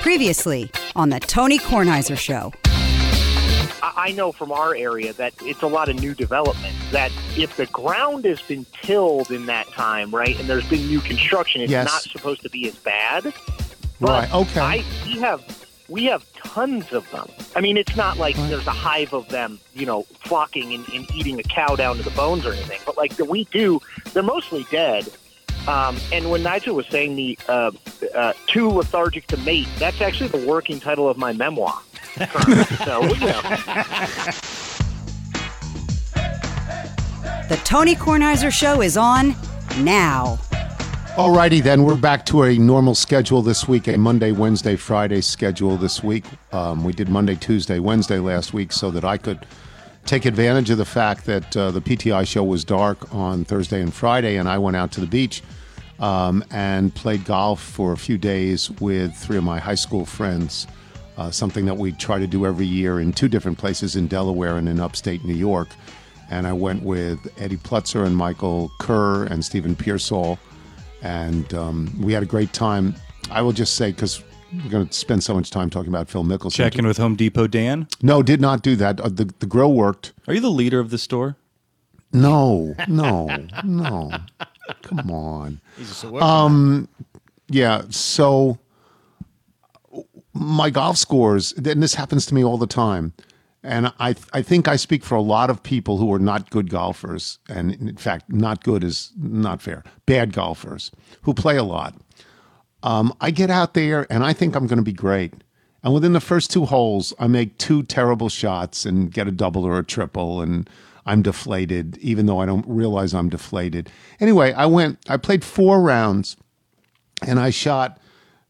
Previously on the Tony Kornheiser Show. I I know from our area that it's a lot of new development. That if the ground has been tilled in that time, right, and there's been new construction, it's Yes. not supposed to be as bad. But Right, okay. I, we have we have tons of them. I mean, it's not like there's a hive of them, you know, flocking and, and eating a cow down to the bones or anything. But like the we do, they're mostly dead. Um, and when Nigel was saying the uh, uh, too lethargic to mate, that's actually the working title of my memoir. so you know. The Tony Kornheiser Show is on now. Alrighty, then we're back to a normal schedule this week, a Monday, Wednesday, Friday schedule this week. Um, we did Monday, Tuesday, Wednesday last week so that I could take advantage of the fact that uh, the PTI show was dark on Thursday and Friday, and I went out to the beach um, and played golf for a few days with three of my high school friends. Uh, something that we try to do every year in two different places in Delaware and in upstate New York. And I went with Eddie Plutzer and Michael Kerr and Stephen Pearsall and um, we had a great time. I will just say because we're going to spend so much time talking about Phil Mickelson. Checking with Home Depot Dan. No, did not do that. Uh, the the grill worked. Are you the leader of the store? No, no, no. Come on. Um, yeah. So my golf scores, and this happens to me all the time. And I, I think I speak for a lot of people who are not good golfers, and in fact, not good is not fair. Bad golfers who play a lot. Um, I get out there and I think I'm going to be great. And within the first two holes, I make two terrible shots and get a double or a triple, and I'm deflated, even though I don't realize I'm deflated. Anyway, I went, I played four rounds and I shot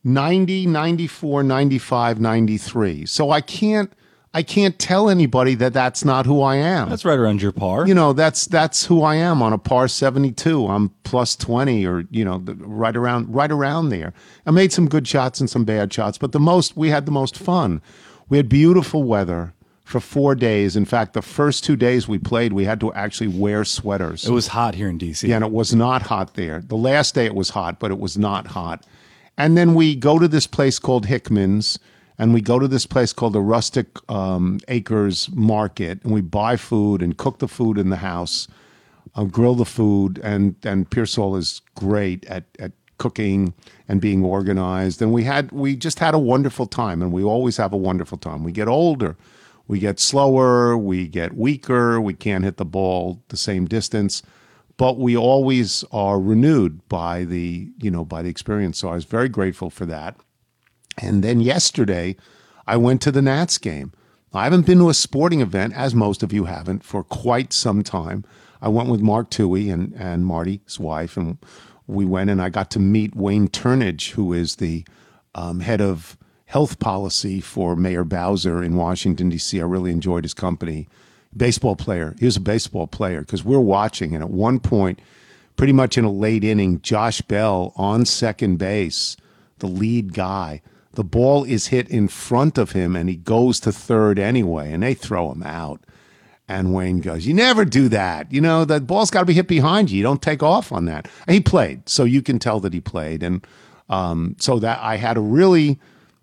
90, 94, 95, 93. So I can't, I can't tell anybody that that's not who I am That's right around your par. you know that's that's who I am on a par 72 I'm plus 20 or you know the- right around right around there I made some good shots and some bad shots but the most we had the most fun we had beautiful weather for 4 days in fact the first 2 days we played we had to actually wear sweaters it was hot here in DC. yeah, and it was not hot there. The last day it was hot, but it was not hot. And then we go to this place called Hickman's, and we go to this place called the Rustic um, Acres Market, and we buy food and cook the food in the house, uh, grill the food, and and Pearsall is great at at cooking and being organized. And we had we just had a wonderful time, and we always have a wonderful time. We get older. We get slower, we get weaker, we can't hit the ball the same distance but we always are renewed by the you know by the experience. So i was very grateful for that. And then yesterday i went to the nats game. I haven't been to a sporting event as most of you haven't for quite some time. I went with Mark Tuohey and, and marty's wife and we went and i got to meet wayne turnage who is the um, head of health policy for mayor bowser in washington d.c i really enjoyed his company baseball player. He was a baseball player because we're watching, and at one point, pretty much in a late inning, Josh Bell on second base, the lead guy. The ball is hit in front of him, and he goes to third anyway, and they throw him out. And Wayne goes, You never do that. You know, the ball's got to be hit behind you. You don't take off on that. And he played, so you can tell that he played. And um, so that I had a really,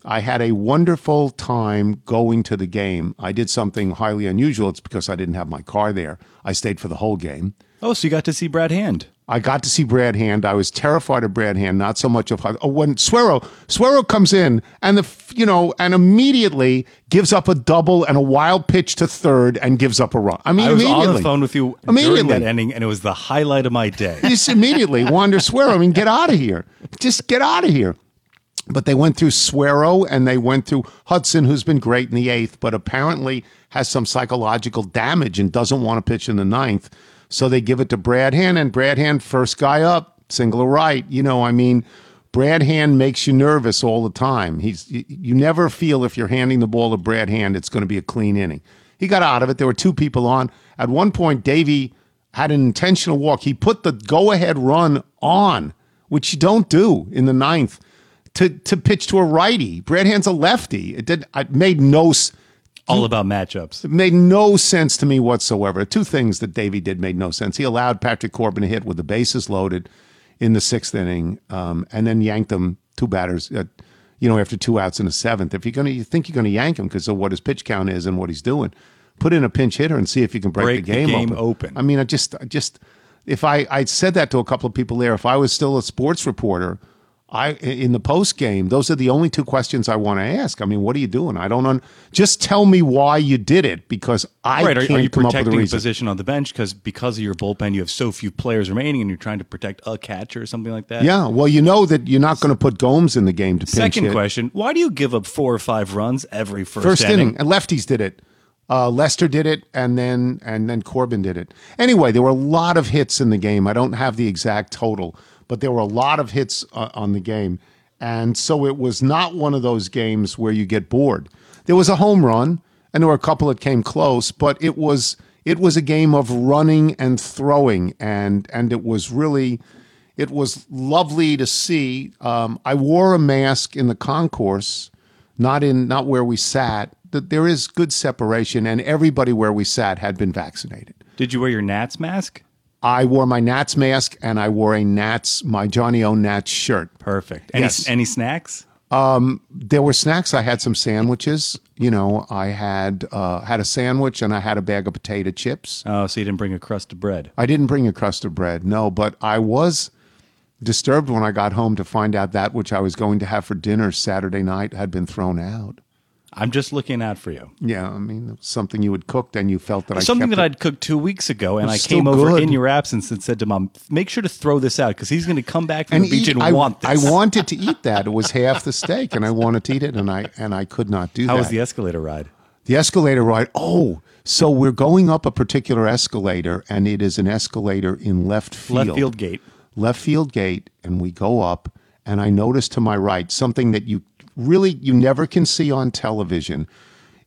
I had a wonderful time going to the game. I did something highly unusual. It's because I didn't have my car there. I stayed for the whole game. oh, so you got to see Brad Hand. I got to see Brad Hand. I was terrified of Brad Hand, not so much of oh, when Suero Suero comes in and the you know and immediately gives up a double and a wild pitch to third and gives up a run. I mean, I was on the phone with you during Immediately. that ending, and it was the highlight of my day. just immediately Wander Suero. I mean, get out of here. Just get out of here. But they went through Suero and they went through Hudson, who's been great in the eighth, but apparently has some psychological damage and doesn't want to pitch in the ninth. So they give it to Brad Hand, and Brad Hand, first guy up, single right. You know, I mean, Brad Hand makes you nervous all the time. He's you, never feel if you're handing the ball to Brad Hand, it's going to be a clean inning. He got out of it. There were two people on. At one point, Davey had an intentional walk. He put the go ahead run on, which you don't do in the ninth, to to pitch to a righty. Brad Hand's a lefty. It did. It made no. All about matchups. it made no sense to me whatsoever. Two things that Davey did made no sense. He allowed Patrick Corbin to hit with the bases loaded in the sixth inning, um, and then yanked him two batters, uh, You know, after two outs in the seventh, if you're gonna, you think you're gonna yank him because of what his pitch count is and what he's doing, put in a pinch hitter and see if you can break, Break the the game, game open. open. I mean, I just, I just, if I, I said that to a couple of people there. If I was still a sports reporter, I in the post game, those are the only two questions I want to ask. I mean, what are you doing? I don't. Un- just tell me why you did it because I right. Can't are you come up with a protecting a reason. position on the bench because because of your bullpen you have so few players remaining and you're trying to protect a catcher or something like that? Yeah, well, you know that you're not going to put Gomes in the game to pinch Second hit. question: Why do you give up four or five runs every first, First inning? inning, and lefties did it. Uh, Lester did it, and then and then Corbin did it. Anyway, there were a lot of hits in the game. I don't have the exact total, but there were a lot of hits uh, on the game, and so it was not one of those games where you get bored. There was a home run, and there were a couple that came close, but it was it was a game of running and throwing, and and it was really it was lovely to see. Um, I wore a mask in the concourse, not in not where we sat. That there is good separation, and everybody where we sat had been vaccinated. Did you wear your Nats mask? I wore my Nats mask, and I wore a Nats my Johnny O Nats shirt. Perfect. Any Yes. any snacks? There were snacks. I had some sandwiches. You know, I had uh, had a sandwich, and I had a bag of potato chips. Oh, so you didn't bring a crust of bread. I didn't bring a crust of bread, no, but I was disturbed when I got home to find out that which I was going to have for dinner Saturday night had been thrown out. I'm just looking out for you. Yeah, I mean, it was something you had cooked and you felt that I Something that it. I'd cooked two weeks ago, and I came over good. in your absence and said to mom, "Make sure to throw this out because he's going to come back from and the beach eat- and I, want this." I wanted to eat that. It was half the steak, and I wanted to eat it, and I and I could not do How that. How was the escalator ride? The escalator ride. Oh, so we're going up a particular escalator, and it is an escalator in left field. Left field gate. left field gate and we go up and i notice to my right something that you really you never can see on television.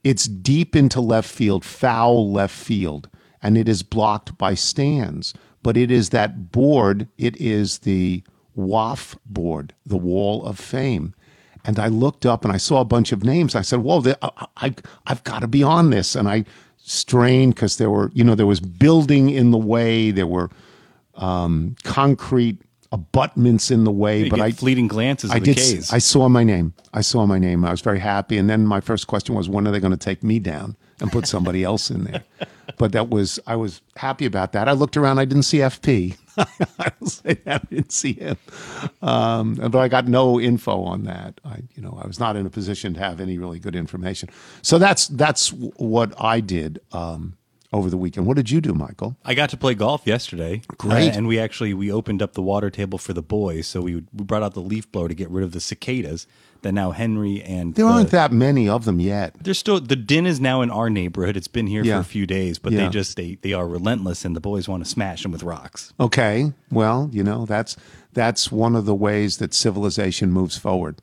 It's deep into left field foul left field and it is blocked by stands. But it is that board it is the WAF board the wall of fame. And i looked up and i saw a bunch of names. I said whoa I, i've got to be on this. And i strained because there were you know there was building in the way. There were um, concrete abutments in the way, You but get I fleeting glances I did. I saw my name. I saw my name. I was very happy. And then my first question was, when are they going to take me down and put somebody else in there? But that was I was happy about that. I looked around. I didn't see FP. I will say that I didn't see him. Um, but I got no info on that. I, you know, I was not in a position to have any really good information. So that's that's what I did um, over the weekend. What did you do, Michael? I got to play golf yesterday. Great. Uh, and we actually we opened up the water table for the boys, so we we brought out the leaf blower to get rid of the cicadas that now Henry and There the- aren't that many of them yet. There's still the din is now in our neighborhood. It's been here Yeah. for a few days, but Yeah. they just they they are relentless, and the boys want to smash them with rocks. Okay, well, you know that's that's one of the ways that civilization moves forward.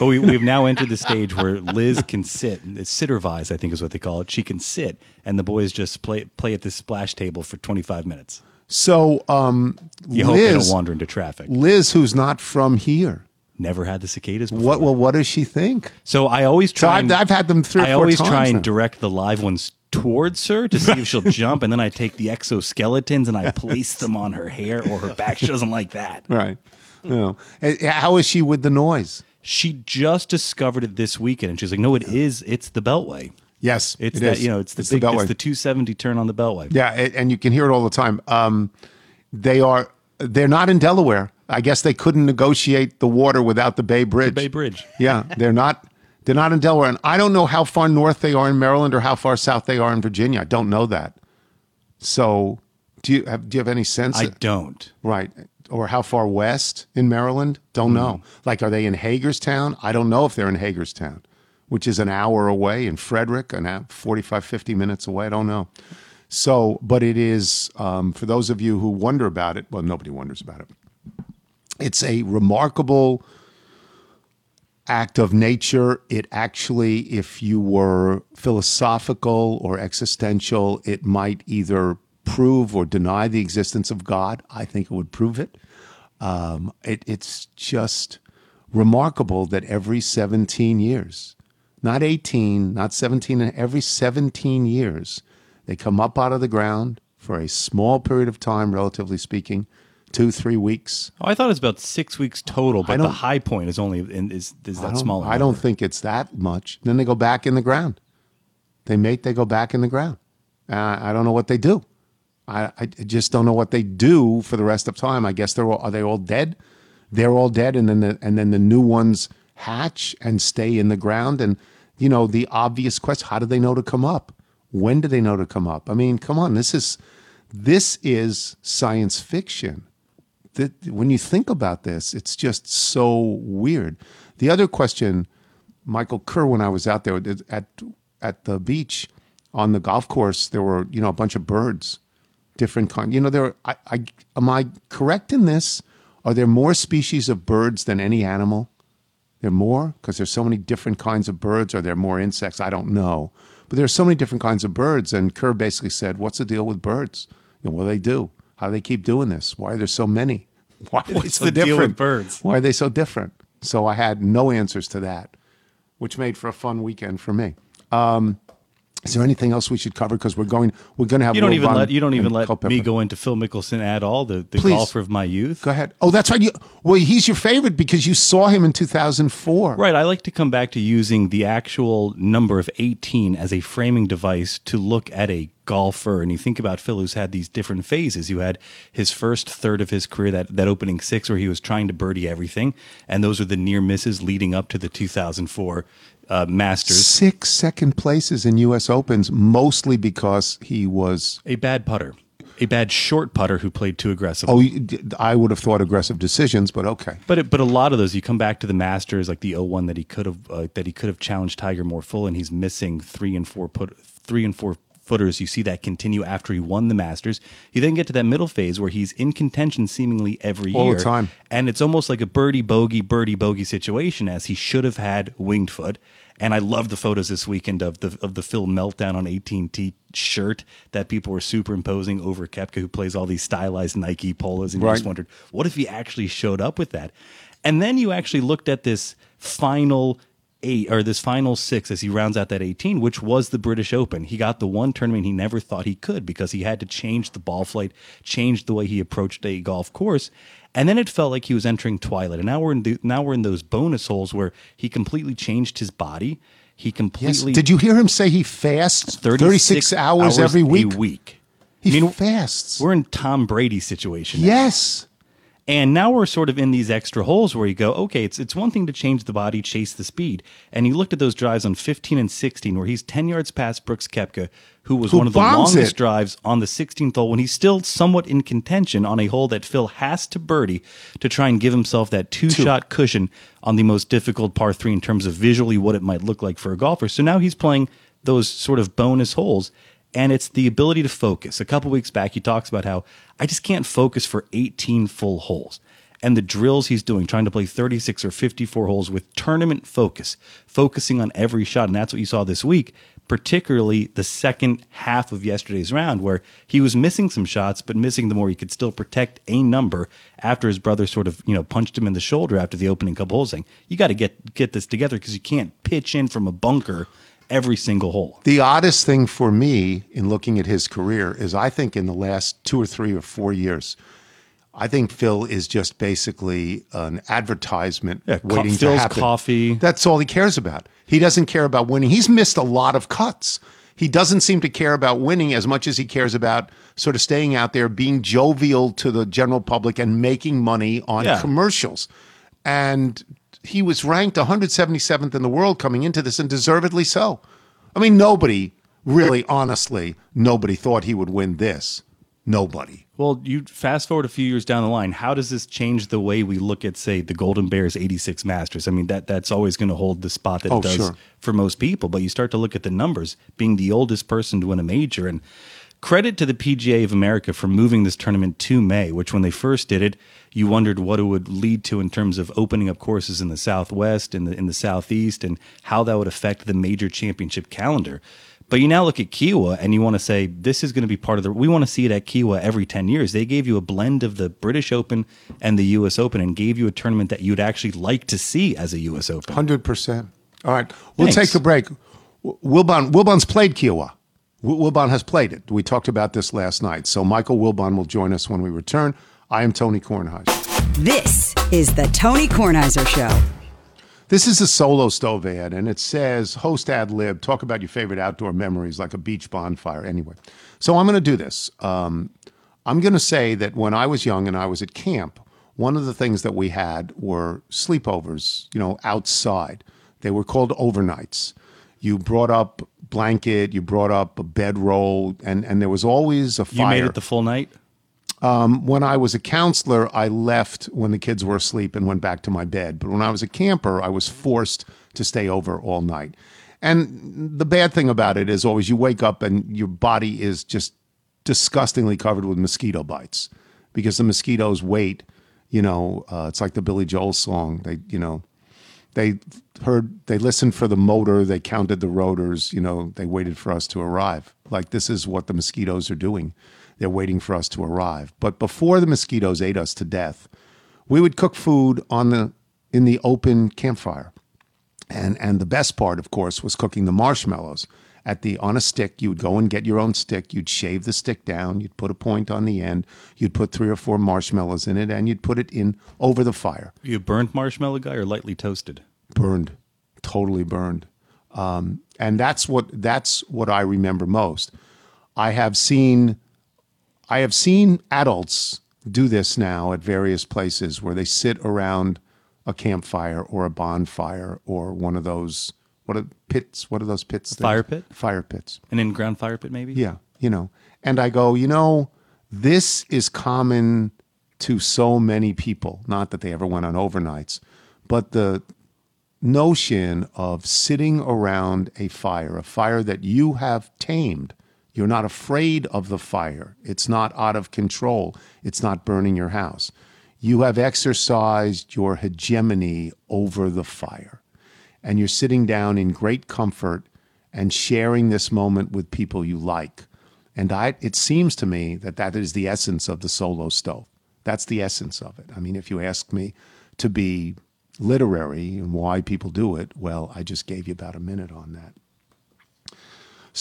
But we, we've now entered the stage where Liz can sit, it's sittervise, I think is what they call it. She can sit, and the boys just play play at this splash table for 25 minutes. So, um, You hope they Liz, don't wander into traffic. Liz, who's not from here, Never had the cicadas before. what well, what does she think? So I always So try. I've, and- I've had them three I always try and now. direct the live ones towards her to see if she'll jump, and then I take the exoskeletons and I place them on her hair or her back. She doesn't like that. right. No. How is she with the noise? She just discovered it this weekend, and she's like, "No, it is. It's the Beltway. Yes, It's it that is. you know, it's the big, Beltway. it's the 270 turn on the Beltway. Yeah, and you can hear it all the time. Um, they are they're not in Delaware. I guess they couldn't negotiate the water without the Bay Bridge. Bay Bridge. Yeah, they're not they're not in Delaware, and I don't know how far north they are in Maryland or how far south they are in Virginia. I don't know that. So, do you have do you have any sense? I don't. right, or how far west in Maryland? Don't know. Like, are they in Hagerstown? I don't know if they're in Hagerstown, which is an hour away, in Frederick, an hour, 45, 50 minutes away. I don't know. So, but it is um, for those of you who wonder about it. Well, nobody wonders about it. It's a remarkable act of nature. It actually, if you were philosophical or existential, it might either prove or deny the existence of God. I think it would prove it. Um, it it's just remarkable that every 17 years, not 18, not 17, every 17 years, they come up out of the ground for a small period of time, relatively speaking, two, three weeks. Oh, I thought it was about six weeks total, but the high point is only in, is is that smaller. I don't think it's that much. Then they go back in the ground. They mate, they go back in the ground. Uh, I don't know what they do. I, I just don't know what they do for the rest of time. I guess they're all, are they all dead? They're all dead, and then the, and then the new ones hatch and stay in the ground. And you know the obvious question: How do they know to come up? When do they know to come up? I mean, come on, this is this is science fiction that when you think about this, it's just so weird. The other question, Michael Kerr, when I was out there at at the beach on the golf course, there were you know a bunch of birds, different kind. You know, there. I, I am I correct in this? Are there more species of birds than any animal? There are more because there's so many different kinds of birds. Are there more insects? I don't know, but there are so many different kinds of birds. And Kerr basically said, "What's the deal with birds? You know, what do they do? How do they keep doing this? Why are there so many? Why are they What's so the deal with different? birds? Why are they so different?" So I had no answers to that, which made for a fun weekend for me. Um, is there anything else we should cover? Because we're going, we're going to have. You don't even let you don't even let Culpepper. me go into Phil Mickelson at all, the, the Please. golfer of my youth. Go ahead. Oh, that's right. You, well, he's your favorite because you saw him in 2004. Right. I like to come back to using the actual number of 18 as a framing device to look at a golfer. And you think about Phil, who's had these different phases. You had his first third of his career, that, that opening six, where he was trying to birdie everything. And those are the near misses leading up to the 2004 uh, Masters. Six second places in U.S. Opens, mostly because he was. A bad putter. A bad short putter who played too aggressively. Oh, I would have thought aggressive decisions, but okay. But it, but a lot of those, you come back to the Masters, like the 01 that he could have uh, that he could have challenged Tiger more full, and he's missing three and four put three and four footers. You see that continue after he won the Masters. You then get to that middle phase where he's in contention seemingly every All the year, time. and it's almost like a birdie bogey birdie bogey situation, as he should have had winged foot. And I love the photos this weekend of the of the Phil meltdown on 18T shirt that people were superimposing over Koepka, who plays all these stylized Nike polos, and you just wondered what if he actually showed up with that. And then you actually looked at this final eight or this final six as he rounds out that 18, which was the British Open. He got the one tournament he never thought he could because he had to change the ball flight, change the way he approached a golf course. And then it felt like he was entering twilight. And now we're in the, now we're in those bonus holes where he completely changed his body. He Yes. completely Did you hear him say he fasts 36, hours, every week? Week. He I mean, fasts. We're in Tom Brady situation. now. Yes. And now we're sort of in these extra holes where you go, okay, it's it's one thing to change the body, chase the speed. And you looked at those drives on 15 and 16 where he's 10 yards past Brooks Koepka, who was Who one of the longest it. drives on the 16th hole when he's still somewhat in contention on a hole that Phil has to birdie to try and give himself that two-shot cushion on the most difficult par 3 in terms of visually what it might look like for a golfer. So now he's playing those sort of bonus holes and it's the ability to focus. A couple weeks back, he talks about how I just can't focus for 18 full holes. And the drills he's doing, trying to play 36 or 54 holes with tournament focus, focusing on every shot. And that's what you saw this week, particularly the second half of yesterday's round, where he was missing some shots, but missing them where he could still protect a number after his brother sort of, you know, punched him in the shoulder after the opening couple holes, saying, You got to get get this together because you can't pitch in from a bunker every single hole. The oddest thing for me in looking at his career is I think in the last two or three or four years, I think Phil is just basically an advertisement Yeah, co- waiting to Phil's happen. coffee. That's all he cares about. He doesn't care about winning. He's missed a lot of cuts. He doesn't seem to care about winning as much as he cares about sort of staying out there, being jovial to the general public, and making money on Yeah. commercials. And he was ranked 177th in the world coming into this, and deservedly so. I mean, nobody, really, honestly, nobody thought he would win this. Nobody. Well, you fast forward a few years down the line. How does this change the way we look at, say, the Golden Bears '86 Masters? I mean, that that's always going to hold the spot that Oh, it does sure. for most people. But you start to look at the numbers, being the oldest person to win a major, and credit to the PGA of America for moving this tournament to May. Which, when they first did it, you wondered what it would lead to in terms of opening up courses in the Southwest and the, in the Southeast, and how that would affect the major championship calendar. But you now look at Kiawah and you want to say this is going to be part of the. We want to see it at Kiawah every ten years. They gave you a blend of the British Open and the U.S. Open, and gave you a tournament that you'd actually like to see as a U.S. Open. Hundred percent. All right, we'll Thanks. take a break. Wilbon Wilbon's played Kiawah. Wilbon has played it. We talked about this last night. So Michael Wilbon will join us when we return I am Tony Kornheiser. This is the Tony Kornheiser Show. This is a solo stove ad, and it says host ad lib, talk about your favorite outdoor memories like a beach bonfire. Anyway, so I'm going to do this. Um, I'm going to say that when I was young and I was at camp, one of the things that we had were sleepovers, you know, outside. They were called overnights. You brought up blanket, you brought up a bedroll, and, and there was always a fire. You made it the full night? When I was a counselor, I left when the kids were asleep and went back to my bed. But when I was a camper, I was forced to stay over all night. And the bad thing about it is always you wake up and your body is just disgustingly covered with mosquito bites because the mosquitoes wait. You know, uh, it's like the Billy Joel song. They, you know, they heard, they listened for the motor, they counted the rotors, you know, they waited for us to arrive. Like this is what the mosquitoes are doing. They're waiting for us to arrive. But before the mosquitoes ate us to death, we would cook food on the in the open campfire. And and the best part, of course, was cooking the marshmallows at the on a stick. You would go and get your own stick. You'd shave the stick down. You'd put a point on the end. You'd put three or four marshmallows in it, and you'd put it in over the fire. You burnt marshmallow guy or lightly toasted? Burned, totally burned. Um, and that's what that's what I remember most. I have seen I have seen adults do this now at various places where they sit around a campfire or a bonfire or one of those what are pits? What are those pits? Fire pit? Fire pits. An in ground fire pit, maybe? Yeah, you know. And I go, you know, this is common to so many people. Not that they ever went on overnights, but the notion of sitting around a fire, a fire that you have tamed. You're not afraid of the fire. It's not out of control. It's not burning your house. You have exercised your hegemony over the fire. And you're sitting down in great comfort and sharing this moment with people you like. And I, it seems to me that that is the essence of the solo stove. That's the essence of it. I mean, if you ask me to be literary and why people do it, well, I just gave you about a minute on that.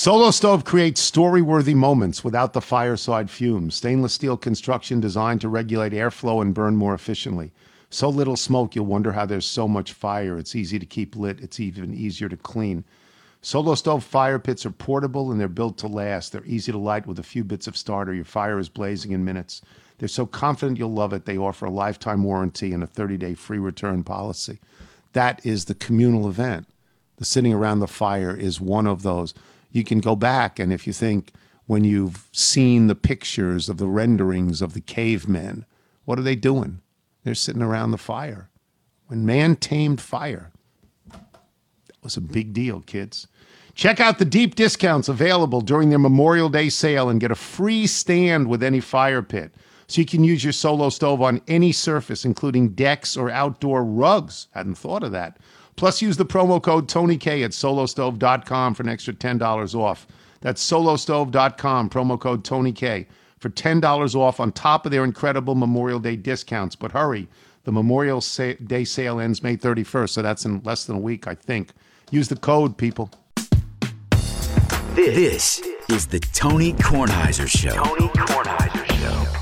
Solo Stove creates story worthy moments without the fireside fumes. Stainless steel construction designed to regulate airflow and burn more efficiently. So little smoke, you'll wonder how there's so much fire. It's easy to keep lit, it's even easier to clean. Solo Stove fire pits are portable and they're built to last. They're easy to light with a few bits of starter. Your fire is blazing in minutes. They're so confident you'll love it, they offer a lifetime warranty and a 30 day free return policy. That is the communal event. The sitting around the fire is one of those. You can go back, and if you think when you've seen the pictures of the renderings of the cavemen, what are they doing? They're sitting around the fire. When man tamed fire, that was a big deal, kids. Check out the deep discounts available during their Memorial Day sale and get a free stand with any fire pit. So you can use your solo stove on any surface, including decks or outdoor rugs. Hadn't thought of that. Plus, use the promo code TonyK at solostove.com for an extra $10 off. That's solostove.com, promo code TonyK for $10 off on top of their incredible Memorial Day discounts. But hurry, the Memorial Day sale ends May 31st, so that's in less than a week, I think. Use the code, people. This is the Tony Kornheiser Show. Tony Kornheiser Show.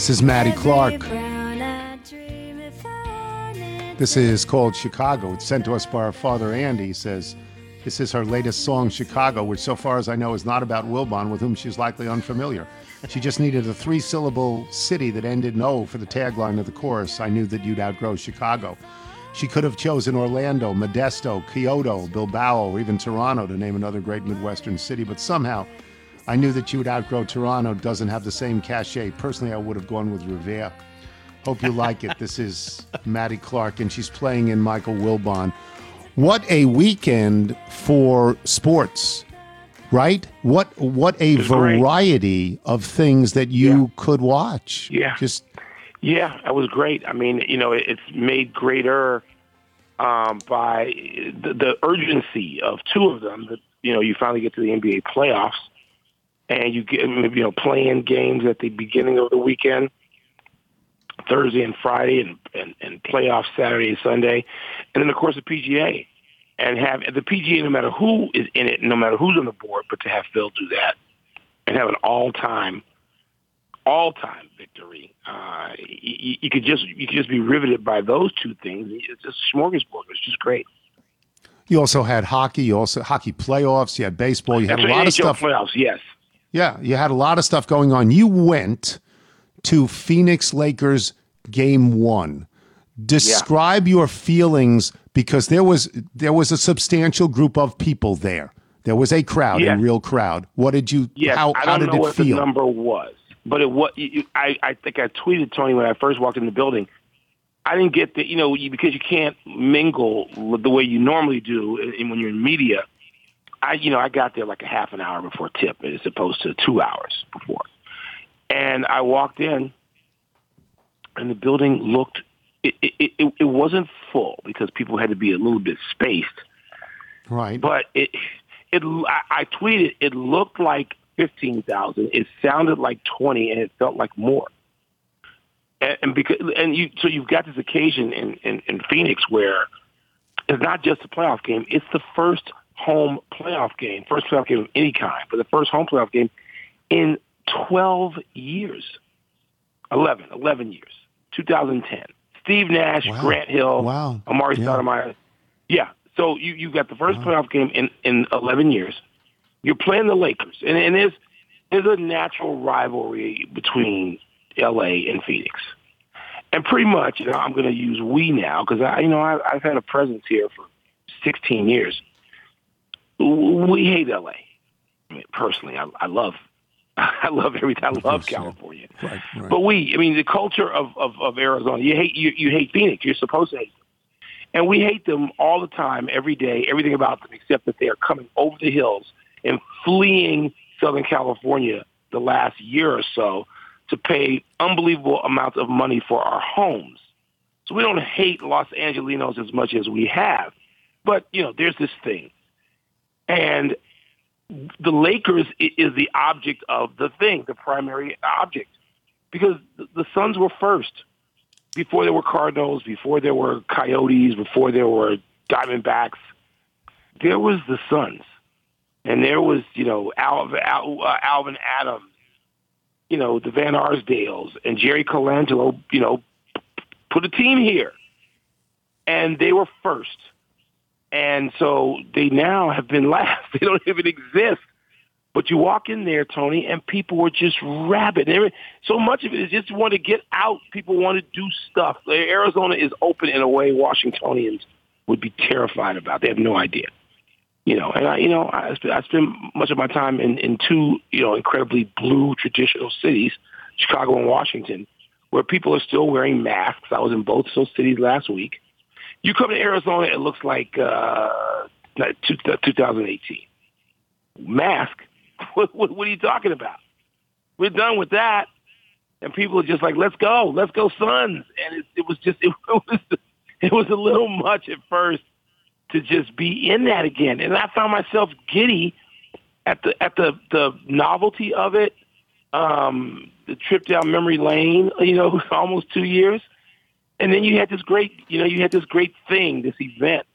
This is Maddie Clark. Every brown-eyed dream if I wanted This is called Chicago. It's sent to us by our father, Andy. He says, This is her latest song, Chicago, which, so far as I know, is not about Wilbon, with whom she's likely unfamiliar. She just needed a three syllable city that ended in O for the tagline of the chorus. I knew that you'd outgrow Chicago. She could have chosen Orlando, Modesto, Kyoto, Bilbao, or even Toronto to name another great Midwestern city, but somehow I knew that you would outgrow Toronto. Doesn't have the same cachet. Personally, I would have gone with Revere. Hope you like it. This is Maddie Clark, and she's playing in Michael Wilbon. What a weekend for sports, right? What what a was great. variety of things that you Yeah. could watch. Yeah. just Yeah, it was great. I mean, you know, it's made greater um, by the, the urgency of two of them. That you know, you finally get to the NBA playoffs, and you get you know playing games at the beginning of the weekend, Thursday and Friday, and and, and playoffs Saturday and Sunday, and then of course the PGA. and have the PGA, no matter who is in it, no matter who's on the board, but to have Phil do that and have an all-time, all-time victory, uh, you, you could just you could just be riveted by those two things. It's just smorgasbord. It's just great. You also had hockey. You also hockey playoffs. You had baseball. You had That's a lot of stuff. Playoffs, yes. Yeah, you had a lot of stuff going on. You went to Phoenix Lakers game one. Describe your feelings because there was there was a substantial group of people there. There was a crowd, Yeah. a real crowd. What did you? Yes, how I don't did know it what the number was, but it was. I I think I tweeted Tony when I first walked in the building. I didn't get the you know because you can't mingle the way you normally do when you're in media. I you know I got there like a half an hour before tip as opposed to two hours before, and I walked in, and the building looked. It it, it, it wasn't full because people had to be a little bit spaced Right. but it it I, I tweeted it looked like fifteen thousand. It sounded like twenty, and it felt like more. And, and because and you so you've got this occasion in, in in Phoenix where it's not just a playoff game; it's the first home playoff game, first playoff game of any kind, but the first home playoff game in twelve years, 11, 11 years, two thousand ten. Steve Nash, Wow. Grant Hill, Wow. Amar'e Yeah. Stoudemire. Yeah. So you you got the first playoff game in in 11 years. You're playing the Lakers, and, and there's there's a natural rivalry between L.A. and Phoenix, and pretty much, you know, I'm going to use we now because I you know I, I've had a presence here for 16 years. We hate L.A. I mean, personally, I, I love I love everything. I love course, yeah. California. Right, right. But we, I mean, the culture of, of, of Arizona, you hate you, you hate Phoenix. You're supposed to hate them, and we hate them all the time, every day, everything about them, except that they are coming over the hills and fleeing Southern California the last year or so to pay unbelievable amounts of money for our homes. So we don't hate Los Angelinos as much as we have, but you know, there's this thing, and the Lakers is the object of the thing, the primary object, because the- Suns were first before there were Cardinals, before there were Coyotes, before there were Diamondbacks. There was the Suns, and there was you know Al, Al, uh, Alvan Adams, you know the Van Arsdales, and Jerry Colangelo. You know, put a team here, and they were first. And so they now have been last. They don't even exist. But you walk in there, Tony, and people were just rabid. And So much of it is just want to get out. People want to do stuff. Arizona is open in a way Washingtonians would be terrified about. They have no idea. You know, and I, you know, I, I spend much of my time in, in two, you know, incredibly blue traditional cities, Chicago and Washington, where people are still wearing masks. I was in both those cities last week. You come to Arizona, it looks like uh, two- 2018. Mask? What, what, what are you talking about? We're done with that. And people are just like, let's go, let's go, Suns. And it, it was just, it, was, it was a little much at first to just be in that again. And I found myself giddy at the at the the novelty of it, um, the trip down memory lane. You know, almost two years, and then you had this great, you know, you had this great thing, this event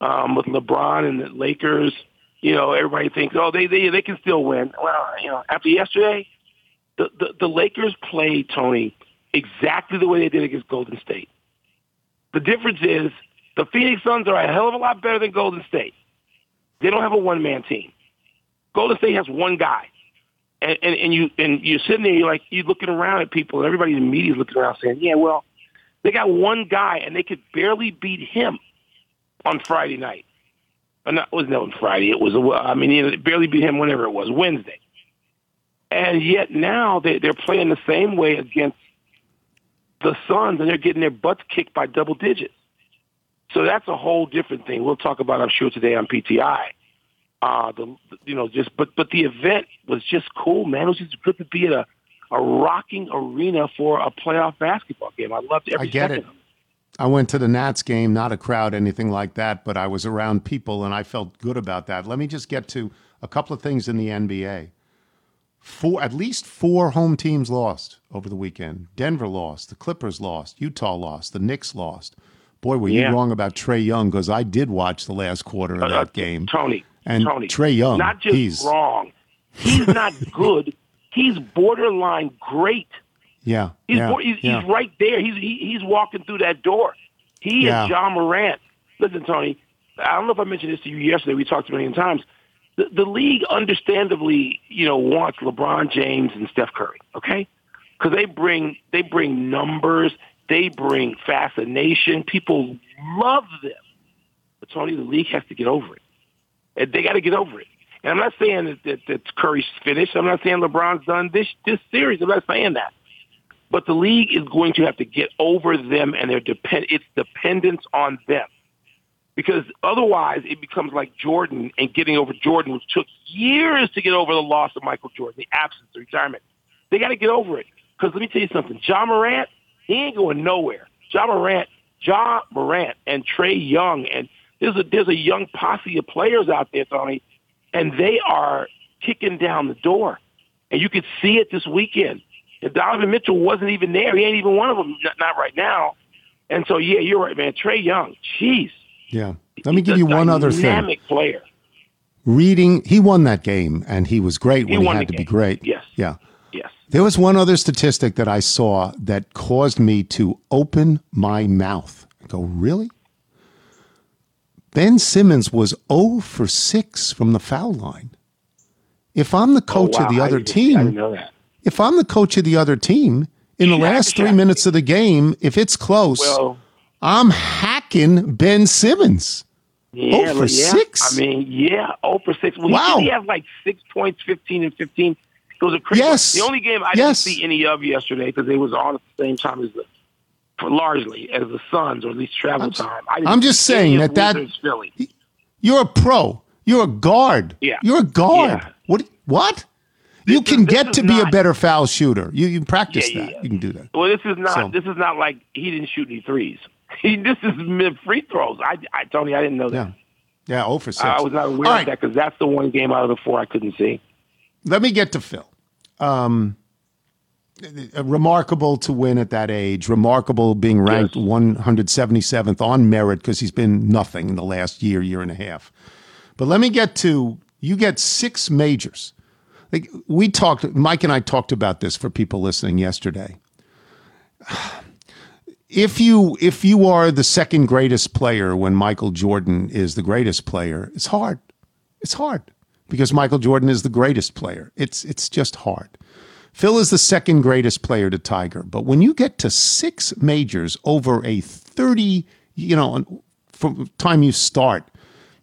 um, with LeBron and the Lakers. You know, everybody thinks, oh, they they they can still win. Well, you know, after yesterday, the the, the Lakers played Tony exactly the way they did against Golden State. The difference is the Phoenix Suns are a hell of a lot better than Golden State. They don't have a one man team. Golden State has one guy. And, and, and you and you're sitting there, you're like you're looking around at people, and everybody in the media is looking around saying, Yeah, well, they got one guy and they could barely beat him on Friday night. Or not, it wasn't on Friday. It was, I mean, they barely beat him whenever it was, Wednesday. And yet now they, they're playing the same way against the Suns, and they're getting their butts kicked by double digits. So that's a whole different thing. We'll talk about, I'm sure, today on PTI. Uh, the you know just but but the event was just cool, man. It was just good to be at a a rocking arena for a playoff basketball game. I loved every I get second it. of it. I went to the Nats game, not a crowd, anything like that, but I was around people and I felt good about that. Let me just get to a couple of things in the NBA. Four, at least four home teams lost over the weekend. Denver lost, the Clippers lost, Utah lost, the Knicks lost. Boy, were Yeah. you wrong about Trae Young because I did watch the last quarter of Uh, that game. Tony. And Tony. Trae Young, Not just he's- wrong. He's not good. He's borderline great. Yeah, He's yeah, he's, yeah. he's right there. He's he, he's walking through that door. He Yeah. and Ja Morant. Listen, Tony. I don't know if I mentioned this to you yesterday. We talked a million times. The, the league, understandably, you know, wants LeBron James and Steph Curry. Okay, because they bring they bring numbers. They bring fascination. People love them. But Tony, the league has to get over it. And they got to get over it. And I'm not saying that, that, that Curry's finished. I'm not saying LeBron's done this this series. I'm not saying that. But the league is going to have to get over them and their depend. It's dependence on them, because otherwise it becomes like Jordan and getting over Jordan, which took years to get over the loss of Michael Jordan, the absence, the retirement. They got to get over it. Because let me tell you something, Ja Morant, he ain't going nowhere. Ja Morant, Ja Morant, and Trae Young, and there's a there's a young posse of players out there, Tony, and they are kicking down the door, and you could see it this weekend. And Donovan Mitchell wasn't even there. He ain't even one of them. Not, not right now. And so, yeah, you're right, man. Trae Young, jeez. yeah. Let me give you one other thing. Dynamic player. Reading, he won that game, and he was great He when he, had to be great. Yes. Yeah. Yes. There was one other statistic that I saw that caused me to open my mouth. I go, really? Ben Simmons was 0 for 6 from the foul line. If I'm the oh, coach Oh, wow. of the other I team, if I'm the coach of the other team, in the last three minutes of the game, if it's close, Well, I'm hacking Ben Simmons. yeah, Oh, for yeah. six? I mean, yeah, 0 for 6. Well, Wow. He, he has like six points, 15 and 15. Those are crazy. Yes. The only game I Yes. didn't see any of yesterday because they was on at the same time as the, largely as the Suns, or at least travel I'm- time. I I'm just saying that that- Philly. You're a pro. You're a guard. Yeah. You're a guard. Yeah. What? What? You This can is- get to be a better foul shooter. You you practice Yeah, that. yeah. You can do that. Well, this is not. So- This is not like he didn't shoot any threes. He, this is mid free throws. I, I, Tony, I didn't know that. Yeah. Yeah. Oh for six. I was not aware All of right. that because that's the one game out of the four I couldn't see. Let me get to Phil. Um, remarkable to win at that age. Remarkable being ranked Yes. 177th on merit because he's been nothing in the last year, year and a half. But let me get to you get six majors. Like we talked, Mike and I talked about this for people listening yesterday. If you if you are the second greatest player when Michael Jordan is the greatest player, it's hard. It's hard because Michael Jordan is the greatest player. It's it's just hard. Phil is the second greatest player to Tiger, but when you get to six majors over a 30, you know, from the time you start,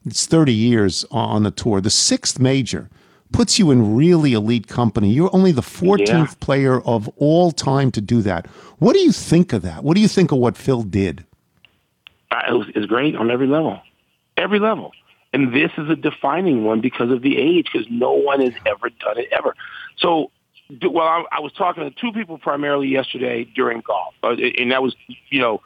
it's 30 years on the tour. The sixth major puts you in really elite company. You're only the 14th Yeah. player of all time to do that. What do you think of that? What do you think of what Phil did? Uh, It was, it's great on every level, every level. And this is a defining one because of the age, because no one has ever done it ever. So, well, I, I was talking to two people primarily yesterday during golf, uh, and that was, you know,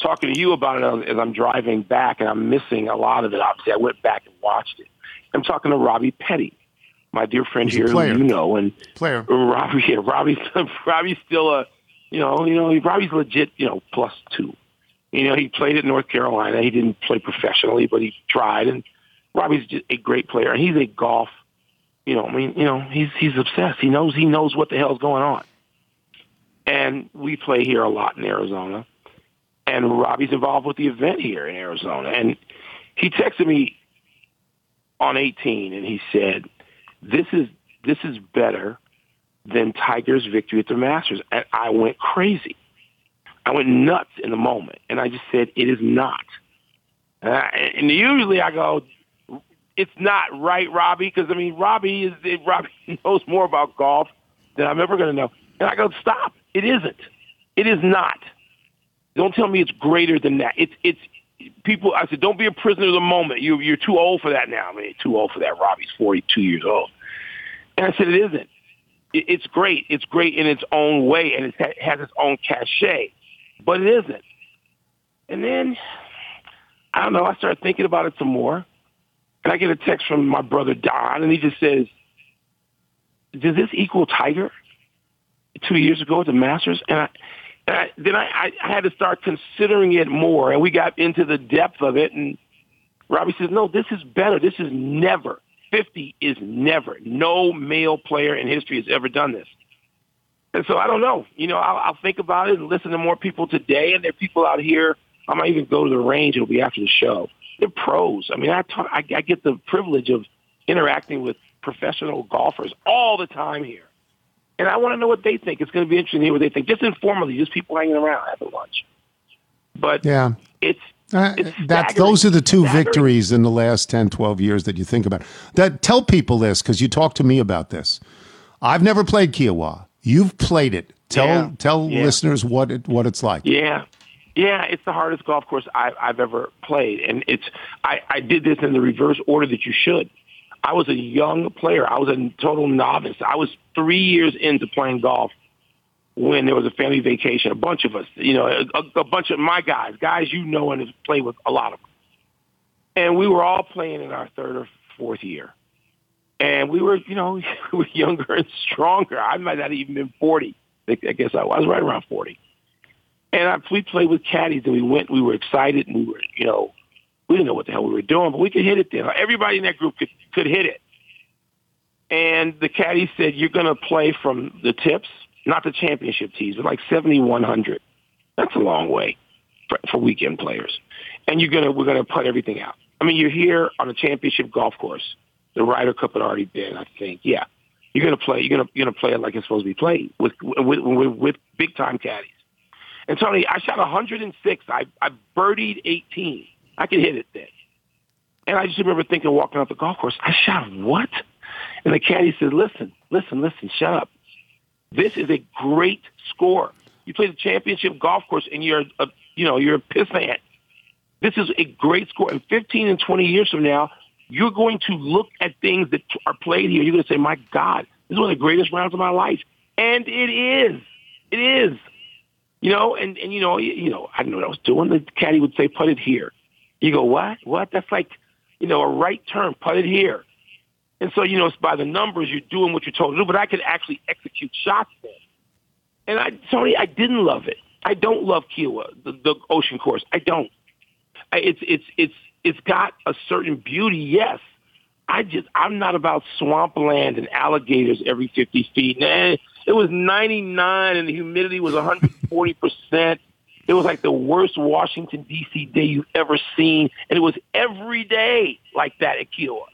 talking to you about it as I'm driving back, and I'm missing a lot of it. Obviously, I went back and watched it. I'm talking to Robbie Petty, my dear friend He's here, who you know, and Player. Robbie, yeah, Robbie's Robbie's still a, you know, you know, Robbie's legit, you know, plus two. You know, he played at North Carolina. He didn't play professionally, but he tried. And Robbie's just a great player, and he's a golf. You know, I mean, you know, he's he's obsessed. He knows he knows what the hell's going on. And we play here a lot in Arizona, and Robbie's involved with the event here in Arizona. And he texted me on 18, and he said, "This is this is better than Tiger's victory at the Masters." And I went crazy. I went nuts in the moment, and I just said, "It is not." Uh, and usually I go, "It's not right, Robbie," because I mean, Robbie is Robbie knows more about golf than I'm ever going to know. And I go, "Stop! It isn't. It is not. Don't tell me it's greater than that. It's it's." People, I said, don't be a prisoner of the moment. You, you're too old for that now. I mean, too old for that. Robbie's 42 years old. And I said, it isn't. It, it's great. It's great in its own way, and it has its own cachet, but it isn't. And then, I don't know, I started thinking about it some more, and I get a text from my brother Don, and he just says, does this equal Tiger two years ago at the Masters? And I, And I, then I, I, had to start considering it more, and we got into the depth of it. And Robbie says, "No, this is better. This is never. Fifty is never. No male player in history has ever done this." And so I don't know. You know, I'll, I'll think about it and listen to more people today. And there are people out here. I might even go to the range. It'll be after the show. They're pros. I mean, I talk, I, I get the privilege of interacting with professional golfers all the time here. And I want to know what they think. It's going to be interesting to hear what they think. Just informally, just people hanging around having lunch. But Yeah. it's Uh, that those are the two Staggering. victories in the last 10 12 years that you think about that tell people this because you talked to me about this i've never played Kiawah you've played it tell Yeah. tell Yeah. listeners what it what it's like Yeah. Yeah, it's the hardest golf course I, I've ever played. And it's I, I did this in the reverse order that you should. I was a young player. I was a total novice. I was three years into playing golf when there was a family vacation. A bunch of us, you know, a, a bunch of my guys, guys you know and have played with a lot of them. And we were all playing in our third or fourth year. And we were, you know, we were younger and stronger. I might not even been 40. I guess I was right around 40. And I, we played with caddies, and we went. We were excited, and we were, you know, we didn't know what the hell we were doing, but we could hit it. Then everybody in that group could could hit it. And the caddy said, "You're going to play from the tips, not the championship tees, but like 7100. That's a long way for, for weekend players. And you're gonna we're gonna put everything out. I mean, you're here on a championship golf course. The Ryder Cup had already been, I think. Yeah, you're gonna play. You're gonna you're gonna play it like it's supposed to be played with with with, with big time caddies. And Tony, I shot 106. I I birdied 18. I could hit it then. And I just remember thinking, walking out the golf course, I shot what? And the caddy said, "Listen, listen, listen, shut up. This is a great score. You play the championship golf course, and you're a you know you're a pissant. This is a great score. And 15 and 20 years from now, you're going to look at things that are played here. You're going to say, "My God, this is one of the greatest rounds of my life," and it is. It is. You know, and and you know, you, you know, I don't know what I was doing. The caddy would say, "Put it here." You go, "What? What?" That's like, you know, a right turn. Put it here. And so, you know, it's by the numbers. You're doing what you're told to do. But I could actually execute shots then. And I, Tony, I didn't love it. I don't love Kiawah, the, the ocean course. I don't. I, it's it's it's it's got a certain beauty, yes. I just I'm not about swampland and alligators every 50 feet. Nah, it was 99 and the humidity was 140 percent. It was like the worst Washington D.C. day you've ever seen, and it was every day like that at Kiawah.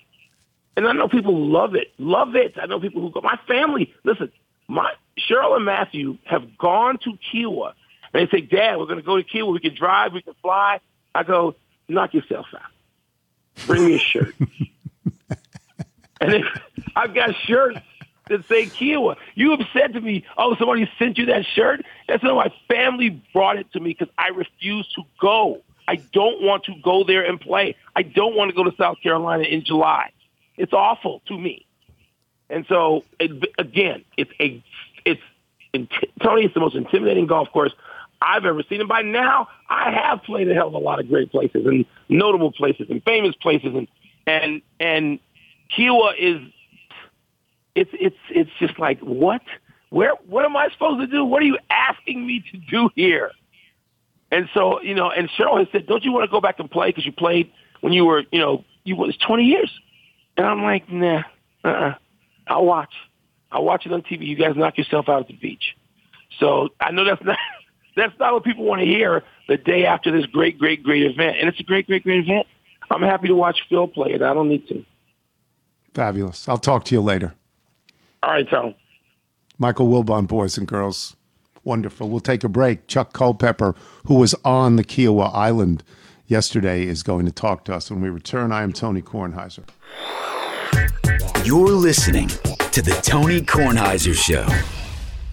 And I know people love it, love it. I know people who go. My family, listen, my Cheryl and Matthew have gone to Kiawah, and they say, "Dad, we're going to go to Kiawah. We can drive, we can fly." I go, "Knock yourself out. Bring me a shirt." and if, I've got shirts that say Kiawah. You have said to me, "Oh, somebody sent you that shirt." That's not my family brought it to me because I refuse to go. I don't want to go there and play. I don't want to go to South Carolina in July. It's awful to me. And so, it, again, it's a, it's, Tony, it's the most intimidating golf course I've ever seen. And by now, I have played a hell of a lot of great places and notable places and famous places. And, and, and Kiawah is, it's, it's, it's just like, what? Where, what am I supposed to do? What are you asking me to do here? And so, you know, and Cheryl has said, don't you want to go back and play? Because you played when you were, you know, you was 20 years. And I'm like, nah, uh-uh. I'll watch. I'll watch it on TV. You guys knock yourself out at the beach. So I know that's not that's not what people want to hear the day after this great, great, great event. And it's a great, great, great event. I'm happy to watch Phil play it. I don't need to. Fabulous. I'll talk to you later. All right, Tom. Michael Wilbon, boys and girls. Wonderful. We'll take a break. Chuck Culpepper, who was on the Kiawah Island yesterday, is going to talk to us. When we return, I am Tony Kornheiser. You're listening to the Tony Kornheiser Show.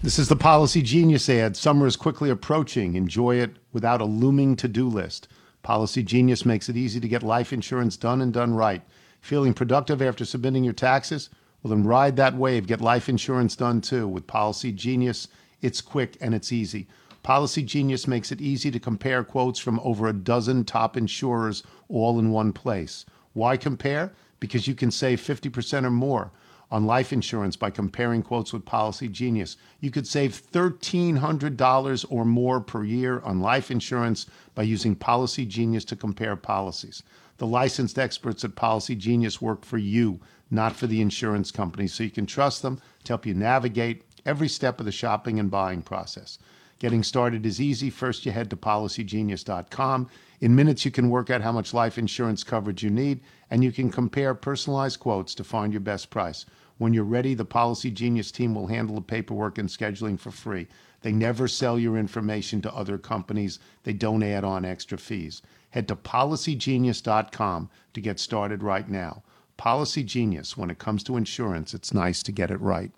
This is the Policy Genius ad. Summer is quickly approaching. Enjoy it without a looming to do list. Policy Genius makes it easy to get life insurance done and done right. Feeling productive after submitting your taxes? Well, then ride that wave. Get life insurance done too. With Policy Genius, it's quick and it's easy. Policy Genius makes it easy to compare quotes from over a dozen top insurers all in one place. Why compare? Because you can save 50% or more. on life insurance by comparing quotes with Policy Genius. You could save $1,300 or more per year on life insurance by using Policy Genius to compare policies. The licensed experts at Policy Genius work for you, not for the insurance company, so you can trust them to help you navigate every step of the shopping and buying process. Getting started is easy. First, you head to policygenius.com. In minutes, you can work out how much life insurance coverage you need, and you can compare personalized quotes to find your best price. When you're ready, the Policy Genius team will handle the paperwork and scheduling for free. They never sell your information to other companies, they don't add on extra fees. Head to policygenius.com to get started right now. Policy Genius, when it comes to insurance, it's nice to get it right.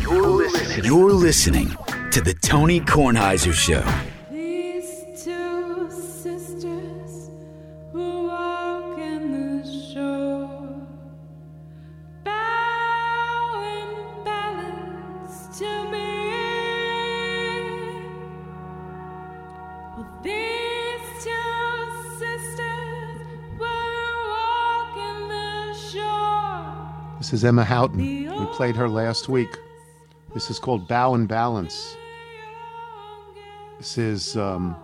You're listening, You're listening to the Tony Kornheiser Show. Is Emma Houghton. We played her last week. This is called Bow and Balance. This is um,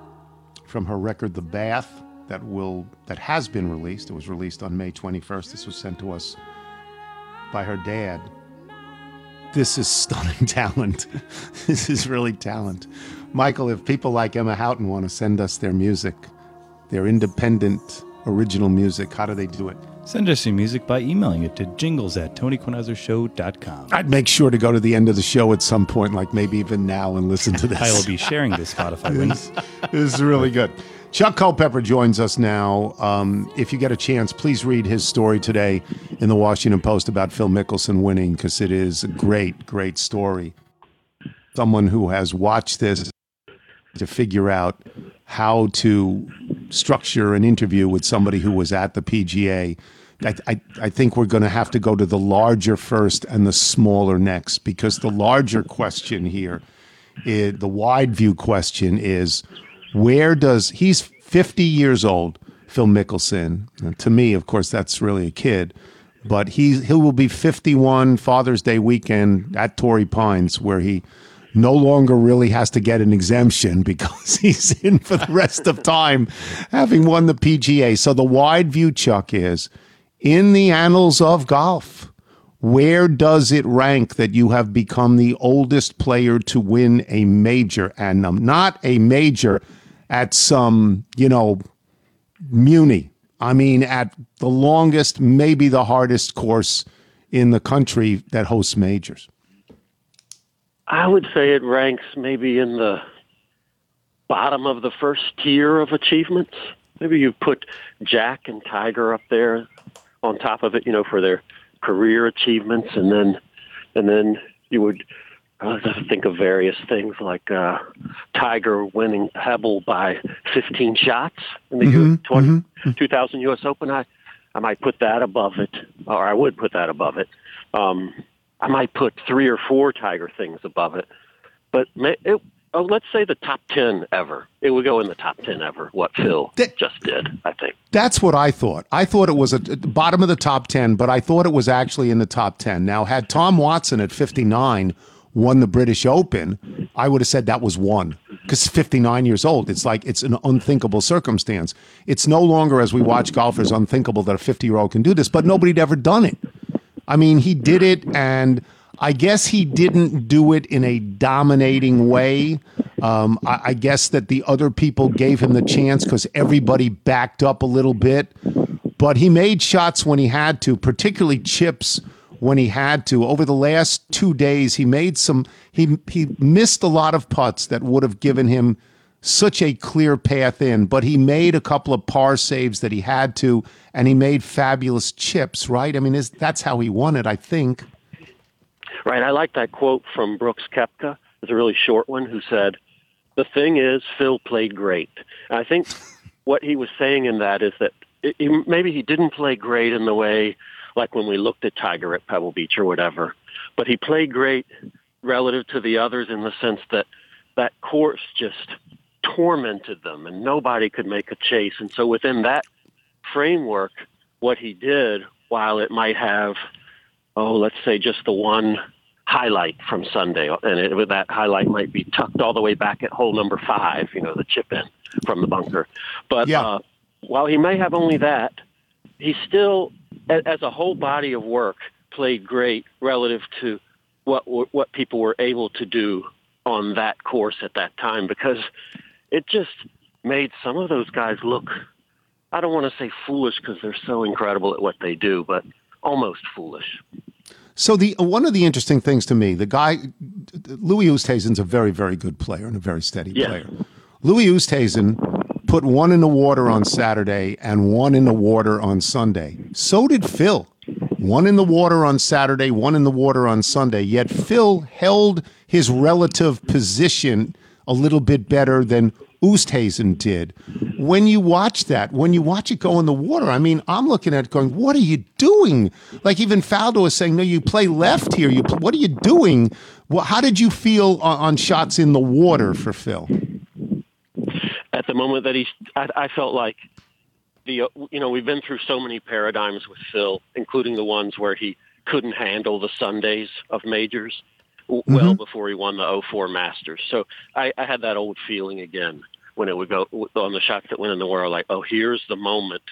from her record The Bath that will that has been released. It was released on May 21st. This was sent to us by her dad. This is stunning talent. this is really talent. Michael, if people like Emma Houghton want to send us their music, their independent original music, how do they do it? Send us your music by emailing it to jingles at tonykornheisershow.com. I'd make sure to go to the end of the show at some point, like maybe even now, and listen to this. I will be sharing this Spotify link. this, this is really good. Chuck Culpepper joins us now. Um, if you get a chance, please read his story today in the Washington Post about Phil Mickelson winning because it is a great, great story. Someone who has watched this to figure out how to structure an interview with somebody who was at the PGA. I, I, I think we're going to have to go to the larger first and the smaller next because the larger question here, is, the wide view question is where does he's 50 years old, Phil Mickelson. And to me, of course, that's really a kid, but he he will be 51 Father's Day weekend at Torrey Pines, where he no longer really has to get an exemption because he's in for the rest of time, having won the PGA. So the wide view, Chuck, is in the annals of golf. Where does it rank that you have become the oldest player to win a major and not a major at some, you know, Muni? I mean, at the longest, maybe the hardest course in the country that hosts majors. I would say it ranks maybe in the bottom of the first tier of achievements. Maybe you put Jack and Tiger up there on top of it, you know, for their career achievements, and then and then you would uh, think of various things like uh, Tiger winning Pebble by 15 shots in the U 20, 2000 U.S. Open. I I might put that above it, or I would put that above it. Um, I might put three or four Tiger things above it, but it, oh, let's say the top ten ever. It would go in the top ten ever. What Phil just did, I think. That's what I thought. I thought it was at the bottom of the top 10, but I thought it was actually in the top 10. Now, had Tom Watson at 59 won the British Open, I would have said that was one because 59 years old. It's like it's an unthinkable circumstance. It's no longer, as we watch golfers, unthinkable that a 50 year old can do this, but nobody'd ever done it. I mean, he did it, and I guess he didn't do it in a dominating way. Um, I, I guess that the other people gave him the chance because everybody backed up a little bit. But he made shots when he had to, particularly chips when he had to. Over the last two days, he made some. He he missed a lot of putts that would have given him such a clear path in, but he made a couple of par saves that he had to, and he made fabulous chips. Right? I mean, is that's how he won it? I think. Right. I like that quote from Brooks Koepka. It's a really short one. Who said, "The thing is, Phil played great." And I think what he was saying in that is that it, maybe he didn't play great in the way like when we looked at Tiger at Pebble Beach or whatever, but he played great relative to the others in the sense that that course just tormented them and nobody could make a chase. And so within that framework, what he did, while it might have oh, let's say just the one highlight from Sunday, and it, that highlight might be tucked all the way back at hole number five, you know, the chip in from the bunker. But Yeah. uh, while he may have only that, he still, as a whole body of work, played great relative to what what people were able to do on that course at that time because it just made some of those guys look I don't want to say foolish because they're so incredible at what they do, but almost foolish. So the one of the interesting things to me, the guy Louis Oosthuizen's a very very good player and a very steady Yeah. player. Louis Oosthuizen put one in the water on Saturday and one in the water on Sunday. So did Phil. One in the water on Saturday, one in the water on Sunday. Yet Phil held his relative position a little bit better than Oosthuizen did. When you watch that, when you watch it go in the water, I mean, I'm looking at it going, what are you doing? Like even Faldo was saying, no, you play left here. You, what are you doing? Well, how did you feel on, on shots in the water for Phil? At the moment that he's, I, I felt like the, you know, we've been through so many paradigms with Phil, including the ones where he couldn't handle the Sundays of majors w mm-hmm. well before he won the 04 Masters. So I, I had that old feeling again when it would go on the shots that went in the world, like, oh, here's the moment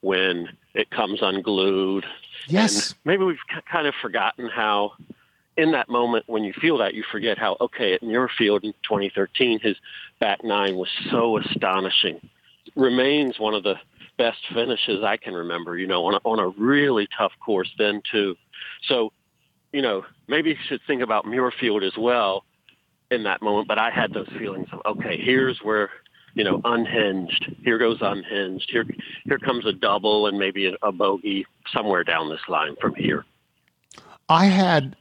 when it comes unglued. Yes. And maybe we've kind of forgotten how, in that moment, when you feel that, you forget how, okay, at Muirfield in 2013, his back nine was so astonishing. Remains one of the best finishes I can remember, you know, on a, on a really tough course then, too. So, you know, maybe you should think about Muirfield as well in that moment. But I had those feelings of, okay, here's where, you know, unhinged. Here goes unhinged. Here, here comes a double and maybe a, a bogey somewhere down this line from here. I had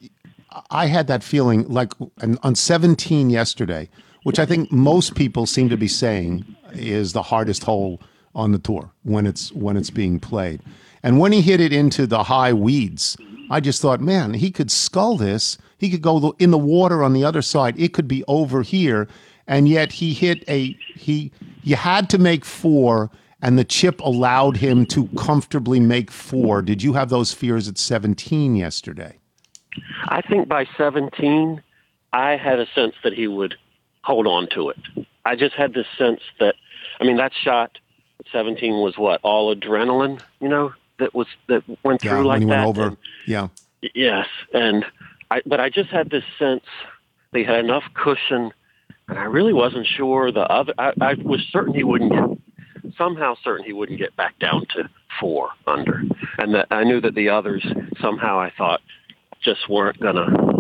I had that feeling like on on 17 yesterday, which I think most people seem to be saying is the hardest hole on the tour when it's when it's being played. And when he hit it into the high weeds, I just thought, man, he could skull this. He could go in the water on the other side. It could be over here, and yet he hit a he. You had to make four, and the chip allowed him to comfortably make four. Did you have those fears at 17 yesterday? I think by 17, I had a sense that he would hold on to it. I just had this sense that, I mean, that shot at 17 was what all adrenaline, you know, that was that went through like when he that. went over. And- yeah. Yes, and I, but I just had this sense they had enough cushion, and I really wasn't sure the other. I, I was certain he wouldn't get, somehow certain he wouldn't get back down to four under, and that I knew that the others somehow I thought just weren't gonna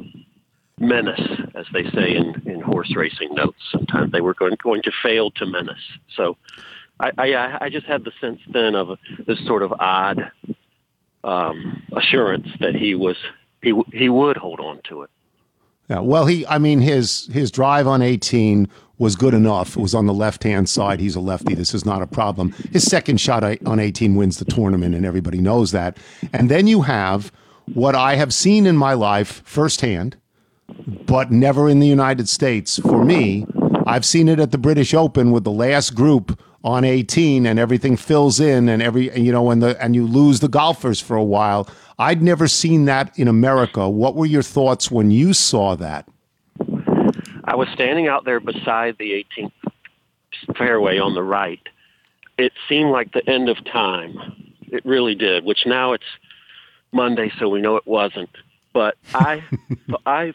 menace, as they say in, in horse racing notes. Sometimes they were going going to fail to menace. So. I, I, I just had the sense then of this sort of odd um, assurance that he was he he would hold on to it. Yeah. Well, he. I mean, his his drive on 18 was good enough. It was on the left hand side. He's a lefty. This is not a problem. His second shot on 18 wins the tournament, and everybody knows that. And then you have what I have seen in my life firsthand, but never in the United States. For me, I've seen it at the British Open with the last group on 18 and everything fills in and every and, you know and the and you lose the golfers for a while. I'd never seen that in America. What were your thoughts when you saw that? I was standing out there beside the 18th fairway on the right. It seemed like the end of time. It really did. Which now it's Monday, so we know it wasn't. But I, I,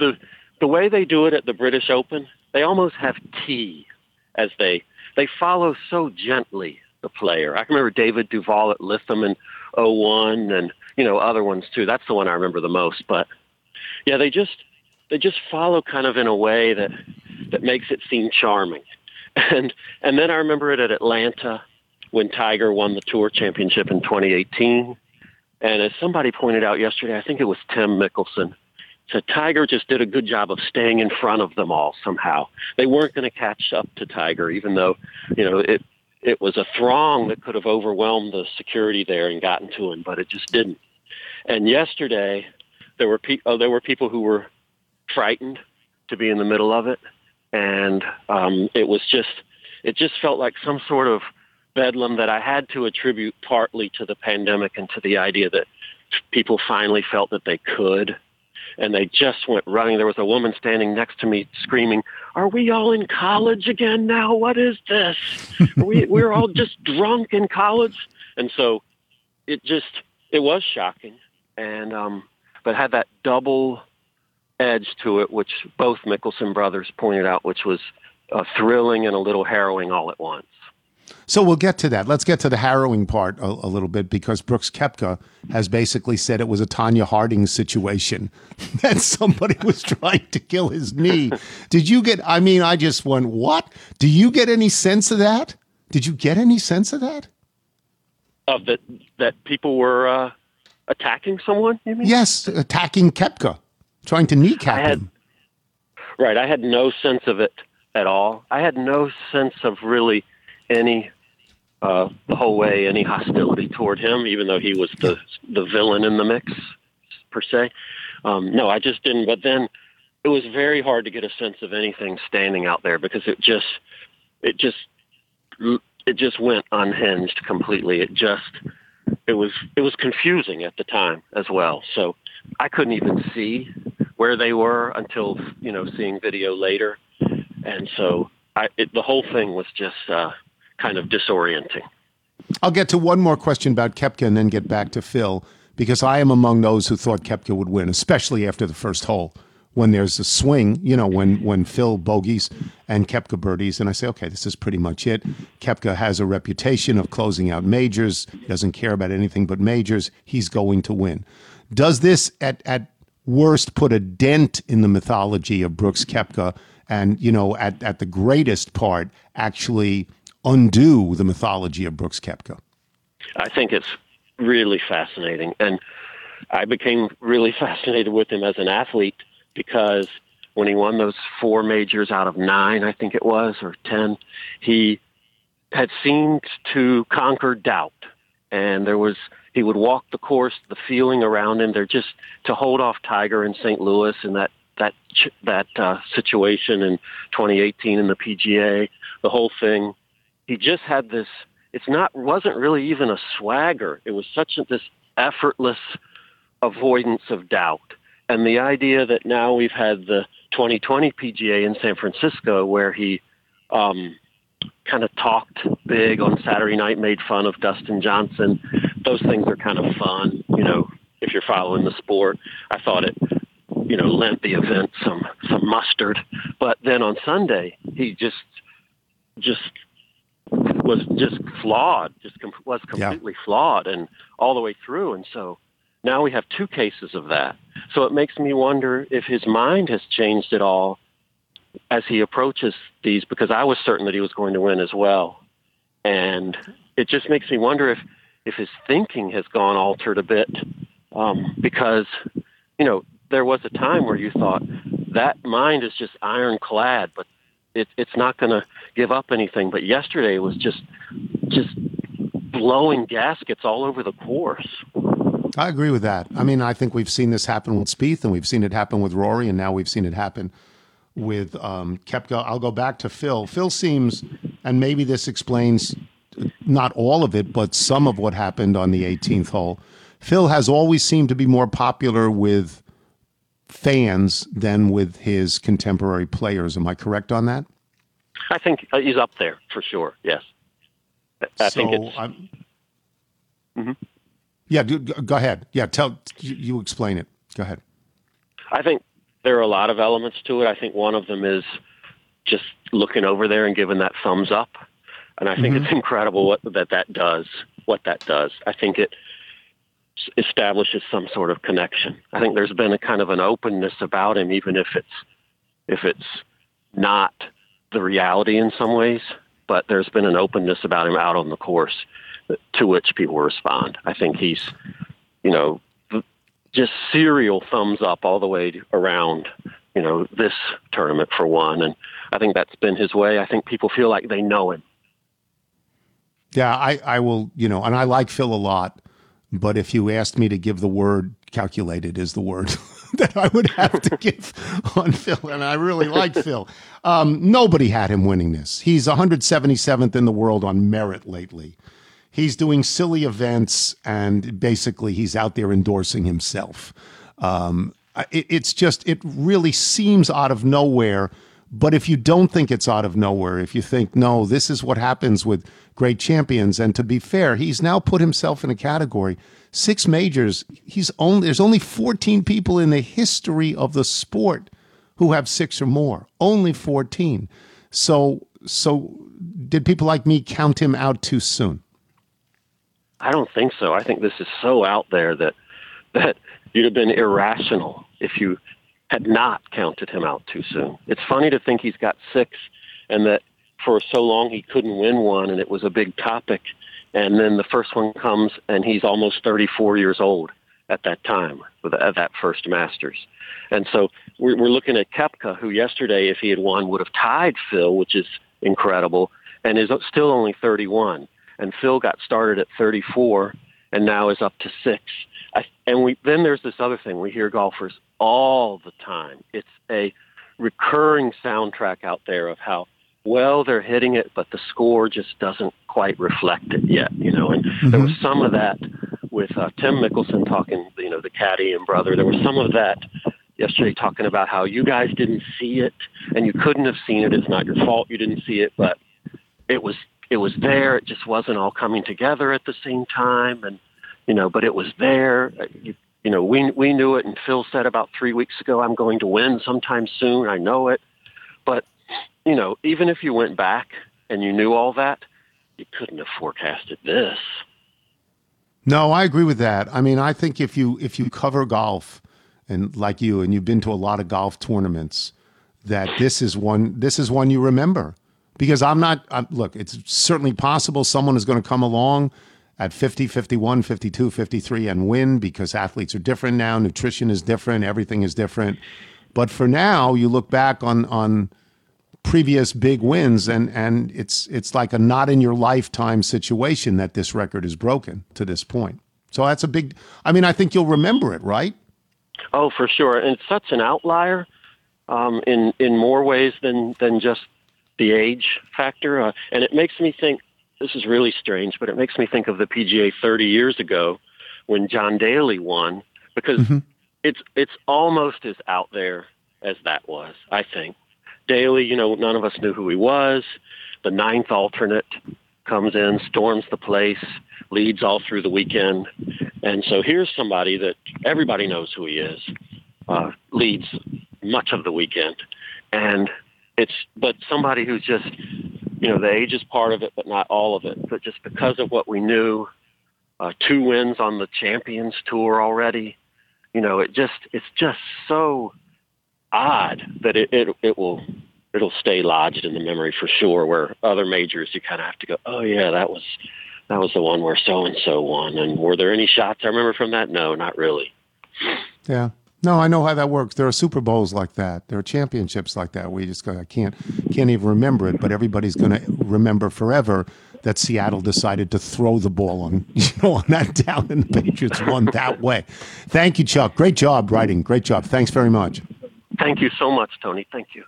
the the way they do it at the British Open, they almost have tea as they they follow so gently the player. I remember David Duval at Lytham in 01 and you know other ones too. That's the one I remember the most. But yeah, they just they just follow kind of in a way that that makes it seem charming. And and then I remember it at Atlanta when Tiger won the Tour Championship in 2018. And as somebody pointed out yesterday, I think it was Tim Mickelson, said Tiger just did a good job of staying in front of them all somehow. They weren't going to catch up to Tiger, even though you know it it was a throng that could have overwhelmed the security there and gotten to him, but it just didn't. And yesterday, there were pe- oh, there were people who were frightened to be in the middle of it, and um, it was just it just felt like some sort of bedlam that I had to attribute partly to the pandemic and to the idea that people finally felt that they could, and they just went running. There was a woman standing next to me screaming, "Are we all in college again now? What is this? Are we we're all just drunk in college." And so it just it was shocking, and um, but had that double edge to it, which both Mickelson brothers pointed out, which was uh, thrilling and a little harrowing all at once. So we'll get to that. Let's get to the harrowing part a, a little bit because Brooks Koepka has basically said it was a Tonya Harding situation that somebody was trying to kill his knee. Did you get? I mean, I just went, what? Do you get any sense of that? Did you get any sense of that? Of that that people were uh, attacking someone. You mean? Yes, attacking Koepka, trying to kneecap had- him. Right. I had no sense of it at all. I had no sense of really any uh, the whole way any hostility toward him, even though he was the the villain in the mix per se. Um, no, I just didn't. But then it was very hard to get a sense of anything standing out there because it just it just it just went unhinged completely. It just it was it was confusing at the time as well. So I couldn't even see where they were until you know seeing video later, and so I, it, the whole thing was just uh, kind of disorienting. I'll get to one more question about Koepka and then get back to Phil because I am among those who thought Koepka would win, especially after the first hole when there's a swing, you know, when when Phil bogeys and Koepka birdies, and I say, okay, this is pretty much it. Koepka has a reputation of closing out majors. He doesn't care about anything but majors. He's going to win. Does this at at worst put a dent in the mythology of Brooks Koepka, and you know, at at the greatest part, actually undo the mythology of Brooks Koepka? I think it's really fascinating. And I became really fascinated with him as an athlete because when he won those four majors out of nine, I think it was, or 10, he had seemed to conquer doubt. And there was, he would walk the course, the feeling around him, there just to hold off Tiger in St. Louis and that, that, that uh, situation in 2018 in the PGA, the whole thing. He just had this it's not wasn't really even a swagger. It was such a, this effortless avoidance of doubt. And the idea that now we've had the 2020 PGA in San Francisco where he um, kind of talked big on Saturday night, made fun of Dustin Johnson. Those things are kind of fun, you know, if you're following the sport. I thought it, you know, lent the event some some mustard. But then on Sunday, he just just was just flawed, just com- was completely flawed, and all the way through. And so now we have two cases of that. So it makes me wonder if his mind has changed at all as he approaches these, because I was certain that he was going to win as well, and it just makes me wonder if if his thinking has gone altered a bit, um, because you know there was a time where you thought that mind is just ironclad, but it, it's not going to give up anything. But yesterday was just just blowing gaskets all over the course. I agree with that. I mean, I think we've seen this happen with Spieth, and we've seen it happen with Rory, and now we've seen it happen with um, Koepka. I'll go back to Phil. Phil seems, and maybe this explains not all of it, but some of what happened on the 18th hole. Phil has always seemed to be more popular with fans than with his contemporary players. Am I correct on that? I think uh, he's up there for sure. Yes, I- I think it's. Mhm. Yeah, go ahead. Yeah, tell you explain it. Go ahead. I think there are a lot of elements to it. I think one of them is just looking over there and giving that thumbs up, and I think Mhm. it's incredible what that that does. What that does. I think it establishes some sort of connection. I think there's been a kind of an openness about him, even if it's if it's not the reality in some ways. But there's been an openness about him out on the course to which people respond. I think he's, you know, just serial thumbs up all the way around, you know, this tournament for one. And I think that's been his way. I think people feel like they know him. Yeah, I, I will, you know, and I like Phil a lot, but if you asked me to give the word, calculated is the word that I would have to give on Phil, and I really like Phil. Um, nobody had him winning this. He's 177th in the world on merit lately. he's doing silly events, and basically he's out there endorsing himself. Um, it, it's just it really seems out of nowhere. But if you don't think it's out of nowhere, if you think no, this is what happens with great champions, and to be fair, he's now put himself in a category six majors. He's only there's only 14 people in the history of the sport who have six or more. Only 14. So so did people like me count him out too soon? I don't think so. I think this is so out there that that you'd have been irrational if you had not counted him out too soon. It's funny to think he's got six, and that for so long he couldn't win one, and it was a big topic. And then the first one comes, and he's almost 34 years old at that time, at uh, that first Masters. And so we're, looking at Koepka, who yesterday, if he had won, would have tied Phil, which is incredible, and is still only 31. And Phil got started at 34 and now is up to six. And we then there's this other thing we hear golfers all the time. It's a recurring soundtrack out there of how well they're hitting it, but the score just doesn't quite reflect it yet. You know, and mm-hmm. there was some of that with uh, Tim Mickelson talking, you know, the caddy and brother. There was some of that yesterday talking about how you guys didn't see it and you couldn't have seen it. It's not your fault you didn't see it, but it was it was there. It just wasn't all coming together at the same time, and you know, but it was there. You, you know, we we knew it, and Phil said about three weeks ago, "I'm going to win sometime soon." I know it, you know, even if you went back and you knew all that, you couldn't have forecasted this. No, I agree with that. I mean, I think if you if you cover golf and like you and you've been to a lot of golf tournaments, that this is one this is one you remember because I'm not I'm, look, it's certainly possible someone is going to come along at 50, 51, 52, 53 and win because athletes are different now, nutrition is different, everything is different. But for now, you look back on on previous big wins and and it's it's like a not in your lifetime situation that this record is broken to this point. So that's a big I mean, I think you'll remember it, right? Oh, for sure. And it's such an outlier um, in in more ways than than just the age factor. Uh, and it makes me think this is really strange, but it makes me think of the PGA 30 years ago when John Daly won because mm-hmm. it's it's almost as out there as that was. I think Daly, you know, none of us knew who he was. The ninth alternate comes in, storms the place, leads all through the weekend, and so here's somebody that everybody knows who he is, uh, leads much of the weekend, and it's but somebody who's just you know the age is part of it, but not all of it. But just because of what we knew, uh, two wins on the Champions Tour already, you know, it just it's just so odd that it it, it will it'll stay lodged in the memory for sure. Where other majors, you kind of have to go, oh yeah, that was that was the one where so and so won. And were there any shots I remember from that? No, not really. Yeah. No, I know how that works. There are Super Bowls like that. There are championships like that. We just go, I can't can't even remember it, but everybody's going to remember forever that Seattle decided to throw the ball on you know on that down, and the Patriots won that way. Thank you, Chuck. Great job writing. Great job. Thanks very much. Thank you so much, Tony. Thank you.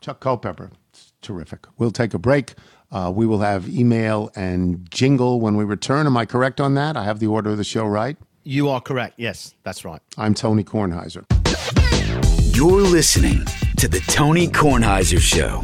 Chuck Culpepper. It's terrific. We'll take a break. Uh, we will have email and jingle when we return. Am I correct on that? I have the order of the show right. You are correct. Yes, that's right. I'm Tony Kornheiser. You're listening to the Tony Kornheiser Show.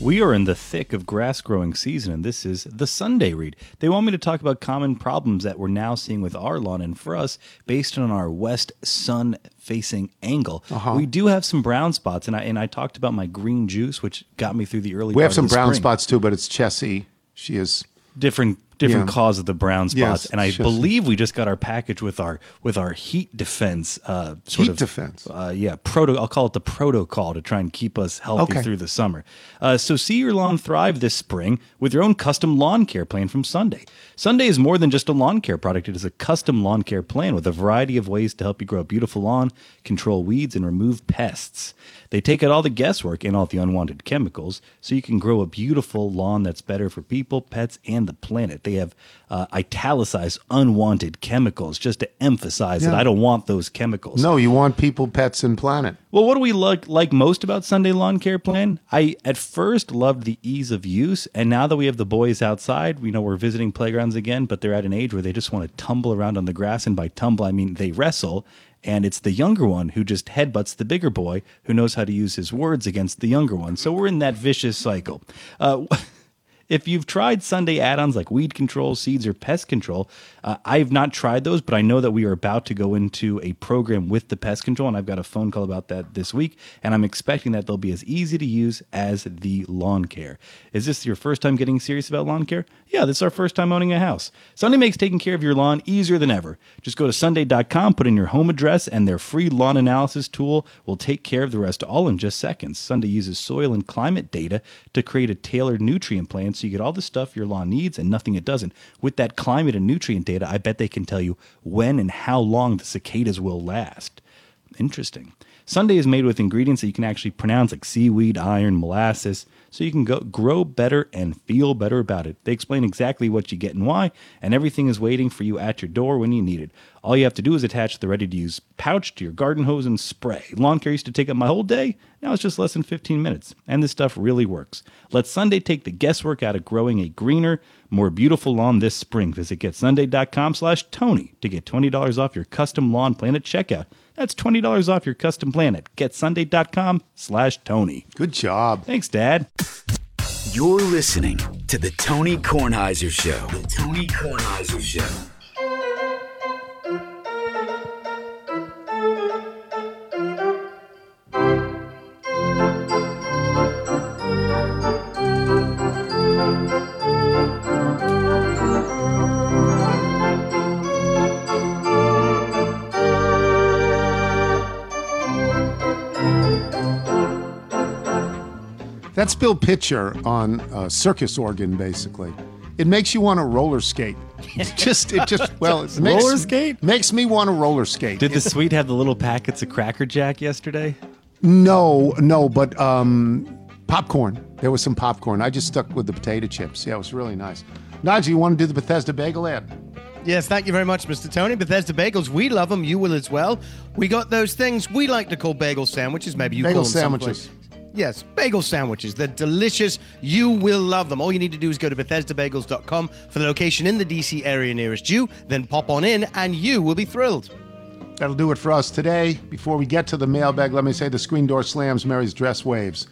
We are in the thick of grass growing season, and this is the Sunday read. They want me to talk about common problems that we're now seeing with our lawn, and for us, based on our west sun facing angle, uh-huh. we do have some brown spots. And I and I talked about my green juice, which got me through the early. We have some brown spring. spots too, but it's Chessie. She is different different Yeah. cause of the brown spots, Yes, and I sure. believe we just got our package with our with our heat defense uh, sort Heat of defense. Uh, yeah, proto. I'll call it the protocol to try and keep us healthy Okay. through the summer. Uh, so see your lawn thrive this spring with your own custom lawn care plan from Sunday. Sunday is more than just a lawn care product; it is a custom lawn care plan with a variety of ways to help you grow a beautiful lawn, control weeds, and remove pests. They take out all the guesswork and all the unwanted chemicals so you can grow a beautiful lawn that's better for people, pets, and the planet. They have uh, italicized unwanted chemicals just to emphasize that I don't want those chemicals. No, you want people, pets, and planet. Well, what do we like like most about Sunday Lawn Care Plan? I at first loved the ease of use, and now that we have the boys outside, we know we're visiting playgrounds again, but they're at an age where they just want to tumble around on the grass, and by tumble I mean they wrestle. And it's the younger one who just headbutts the bigger boy who knows how to use his words against the younger one. So we're in that vicious cycle. Uh, if you've tried Sunday add ons like weed control, seeds, or pest control, uh, I've not tried those, but I know that we are about to go into a program with the pest control, and I've got a phone call about that this week, and I'm expecting that they'll be as easy to use as the lawn care. Is this your first time getting serious about lawn care? Yeah, this is our first time owning a house. Sunday makes taking care of your lawn easier than ever. Just go to Sunday.com, put in your home address, and their free lawn analysis tool will take care of the rest all in just seconds. Sunday uses soil and climate data to create a tailored nutrient plan so you get all the stuff your lawn needs and nothing it doesn't. With that climate and nutrient data, I bet they can tell you when and how long the cicadas will last. Interesting. Sunday is made with ingredients that you can actually pronounce, like seaweed, iron, molasses, so you can go grow better and feel better about it. They explain exactly what you get and why, and everything is waiting for you at your door when you need it. All you have to do is attach the ready-to-use pouch to your garden hose and spray. Lawn care used to take up my whole day. Now it's just less than 15 minutes, and this stuff really works. Let Sunday take the guesswork out of growing a greener, more beautiful lawn this spring. Visit getsunday.com/tony to get $20 off your custom lawn plan at checkout. That's $20 off your custom plan at getsunday.com slash Tony. Good job. Thanks, Dad. You're listening to the Tony Kornheiser Show. The Tony Kornheiser Show. That's Bill Pitcher on uh, circus organ, basically. It makes you want to roller skate. It just, it just, well, it makes, Roller skate? makes me want to roller skate. Did the suite have the little packets of Cracker Jack yesterday? No, no, but um, popcorn. There was some popcorn. I just stuck with the potato chips. Yeah, it was really nice. Nigel, you want to do the Bethesda bagel ad? Yes, thank you very much, Mr. Tony. Bethesda Bagels, we love them. You will as well. We got those things we like to call bagel sandwiches. Maybe you Bagel call them sandwiches. someplace. Yes, bagel sandwiches. They're delicious. You will love them. All you need to do is go to BethesdaBagels.com for the location in the DC area nearest you. Then pop on in, and you will be thrilled. That'll do it for us today. Before we get to the mailbag, let me say the screen door slams, Mary's dress waves.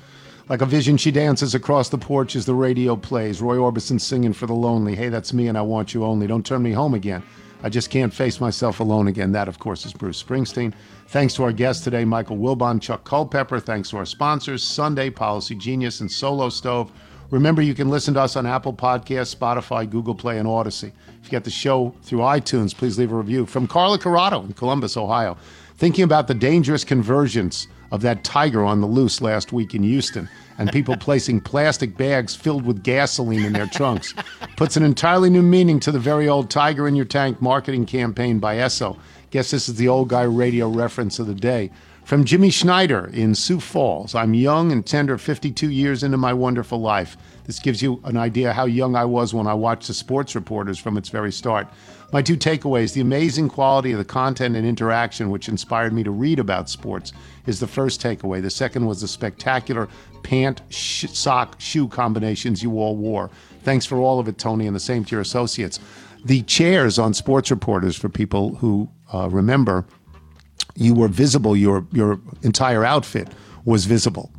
Like a vision, she dances across the porch as the radio plays. Roy Orbison singing for the lonely. Hey, that's me, and I want you only. Don't turn me home again. I just can't face myself alone again. That, of course, is Bruce Springsteen. Thanks to our guests today, Michael Wilbon, Chuck Culpepper. Thanks to our sponsors, Sunday, Policy Genius, and Solo Stove. Remember, you can listen to us on Apple Podcasts, Spotify, Google Play, and Audacy. If you get the show through iTunes, please leave a review. From Carla Corrado in Columbus, Ohio. Thinking about the dangerous convergence of that tiger on the loose last week in Houston and people placing plastic bags filled with gasoline in their trunks puts an entirely new meaning to the very old Tiger in Your Tank marketing campaign by Esso. Guess this is the old guy radio reference of the day. From Jimmy Schneider in Sioux Falls. I'm young and tender, 52 years into my wonderful life. This gives you an idea how young I was when I watched the sports reporters from its very start. My two takeaways the amazing quality of the content and interaction, which inspired me to read about sports, is the first takeaway. The second was the spectacular pant, sh- sock, shoe combinations you all wore. Thanks for all of it, Tony, and the same to your associates. The chairs on sports reporters, for people who uh, remember, you were visible. Your your entire outfit was visible,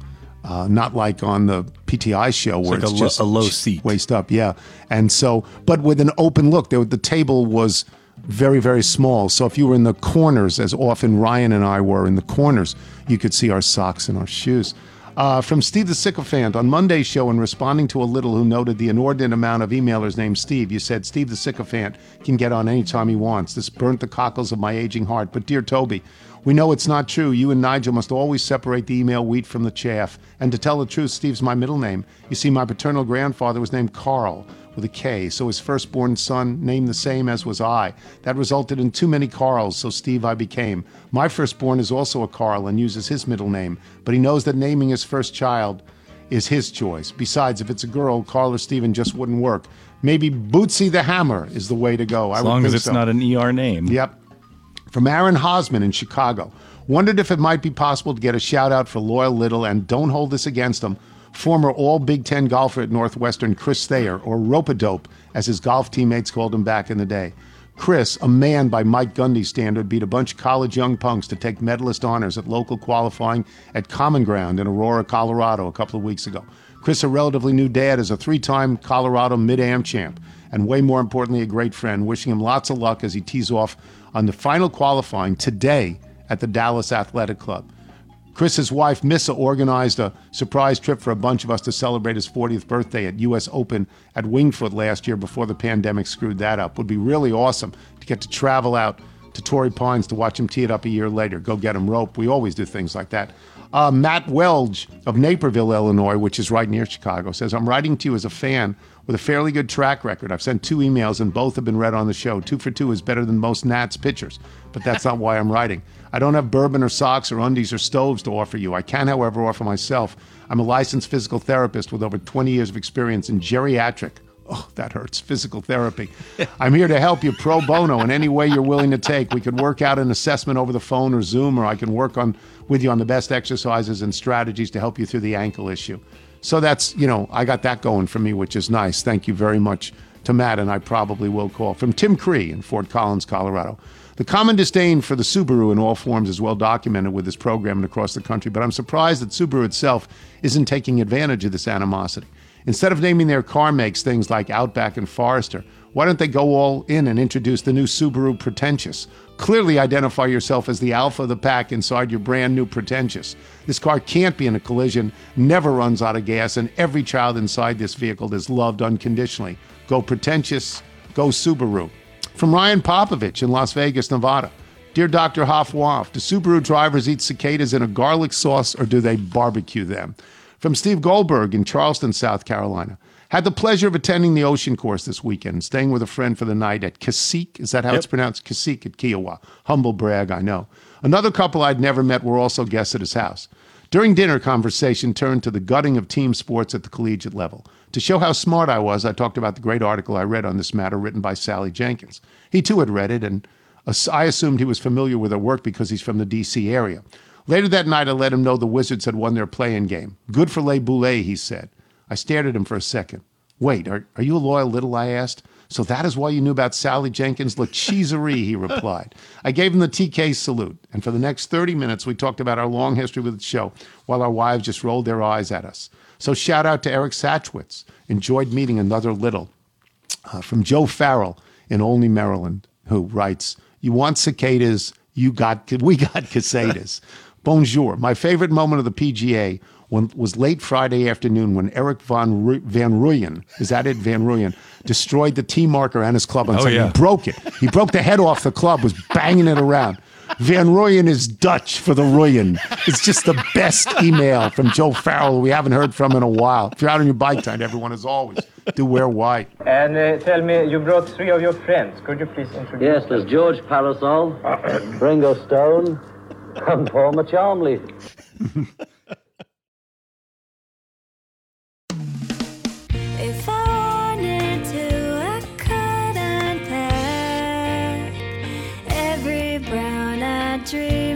uh, not like on the PTI show where like it's a lo- just a low seat. waist up. Yeah, and so, but with an open look, there, the table was very very small. So if you were in the corners, as often Ryan and I were in the corners, you could see our socks and our shoes. Uh, from Steve the Sycophant on Monday's show, in responding to a little who noted the inordinate amount of emailers named Steve, you said Steve the Sycophant can get on anytime he wants. This burnt the cockles of my aging heart. But dear Toby, we know it's not true. You and Nigel must always separate the email wheat from the chaff. And to tell the truth, Steve's my middle name. You see, my paternal grandfather was named Carl with a K, so his firstborn son named the same as was I. That resulted in too many Carls, so Steve I became. My firstborn is also a Carl and uses his middle name, but he knows that naming his first child is his choice. Besides, if it's a girl, Carl or Steven just wouldn't work. Maybe Bootsy the Hammer is the way to go. I As would long as it's so. not an ER name. Yep. From Aaron Hosman in Chicago. Wondered if it might be possible to get a shout out for Loyal Little and don't hold this against him. Former All Big Ten golfer at Northwestern, Chris Thayer, or Ropadope, as his golf teammates called him back in the day. Chris, a man by Mike Gundy's standard, beat a bunch of college young punks to take medalist honors at local qualifying at Common Ground in Aurora, Colorado, a couple of weeks ago. Chris, a relatively new dad, is a three time Colorado Mid Am champ, and way more importantly, a great friend. Wishing him lots of luck as he tees off on the final qualifying today at the Dallas Athletic Club. Chris's wife, Missa, organized a surprise trip for a bunch of us to celebrate his 40th birthday at U.S. Open at Wingfoot last year before the pandemic screwed that up. Would be really awesome to get to travel out to Torrey Pines to watch him tee it up a year later. Go get him rope. We always do things like that. Uh, Matt Welge of Naperville, Illinois, which is right near Chicago, says, I'm writing to you as a fan with a fairly good track record. I've sent two emails and both have been read on the show. Two for two is better than most Nats pitchers, but that's not why I'm writing. I don't have bourbon or socks or undies or stoves to offer you. I can, however, offer myself. I'm a licensed physical therapist with over 20 years of experience in geriatric. Oh, that hurts. Physical therapy. I'm here to help you pro bono in any way you're willing to take. We could work out an assessment over the phone or Zoom, or I can work on with you on the best exercises and strategies to help you through the ankle issue. So that's, you know, I got that going for me, which is nice. Thank you very much to Matt, and I probably will call. From Tim Cree in Fort Collins, Colorado. The common disdain for the Subaru in all forms is well documented with this program and across the country, but I'm surprised that Subaru itself isn't taking advantage of this animosity. Instead of naming their car makes things like Outback and Forester, why don't they go all in and introduce the new Subaru Pretentious? Clearly identify yourself as the alpha of the pack inside your brand new Pretentious. This car can't be in a collision, never runs out of gas, and every child inside this vehicle is loved unconditionally. Go Pretentious, go Subaru. From Ryan Popovich in Las Vegas, Nevada. Dear Dr. Hoff Hoffwaff, do Subaru drivers eat cicadas in a garlic sauce or do they barbecue them? From Steve Goldberg in Charleston, South Carolina. Had the pleasure of attending the ocean course this weekend staying with a friend for the night at Cassique. Is that how it's pronounced? Cassique at Kiawah. Humble brag, I know. Another couple I'd never met were also guests at his house. During dinner, conversation turned to the gutting of team sports at the collegiate level. To show how smart I was, I talked about the great article I read on this matter written by Sally Jenkins. He too had read it, and I assumed he was familiar with her work because he's from the D.C. area. Later that night, I let him know the Wizards had won their play-in game. Good for Les Boulets, he said. I stared at him for a second. Wait, are, are you a loyal little? I asked. So that is why you knew about Sally Jenkins' La Cheeserie, he replied. I gave him the TK salute, and for the next 30 minutes, we talked about our long history with the show while our wives just rolled their eyes at us. So shout out to Eric Satchwitz. Enjoyed meeting another little. Uh, from Joe Farrell in Olney, Maryland, who writes, You want cicadas, you got, we got casadas. Bonjour. My favorite moment of the PGA when, was late Friday afternoon when Erik Von Ru- Van Rooyen, is that it, Van Rooyen, destroyed the tee marker and his club on Oh, Sunday. yeah. He broke it. He broke the head off the club, was banging it around. Van Rooyen is Dutch for the Rooyen. It's just the best email from Joe Farrell we haven't heard from in a while. If you're out on your bike tonight, everyone, as always, do wear white. And uh, tell me, you brought three of your friends. Could you please introduce Yes, there's George Parasol, Ringo Stone, and Paul Macharmley. If I wanted to, I could unpack every brown-eyed dream.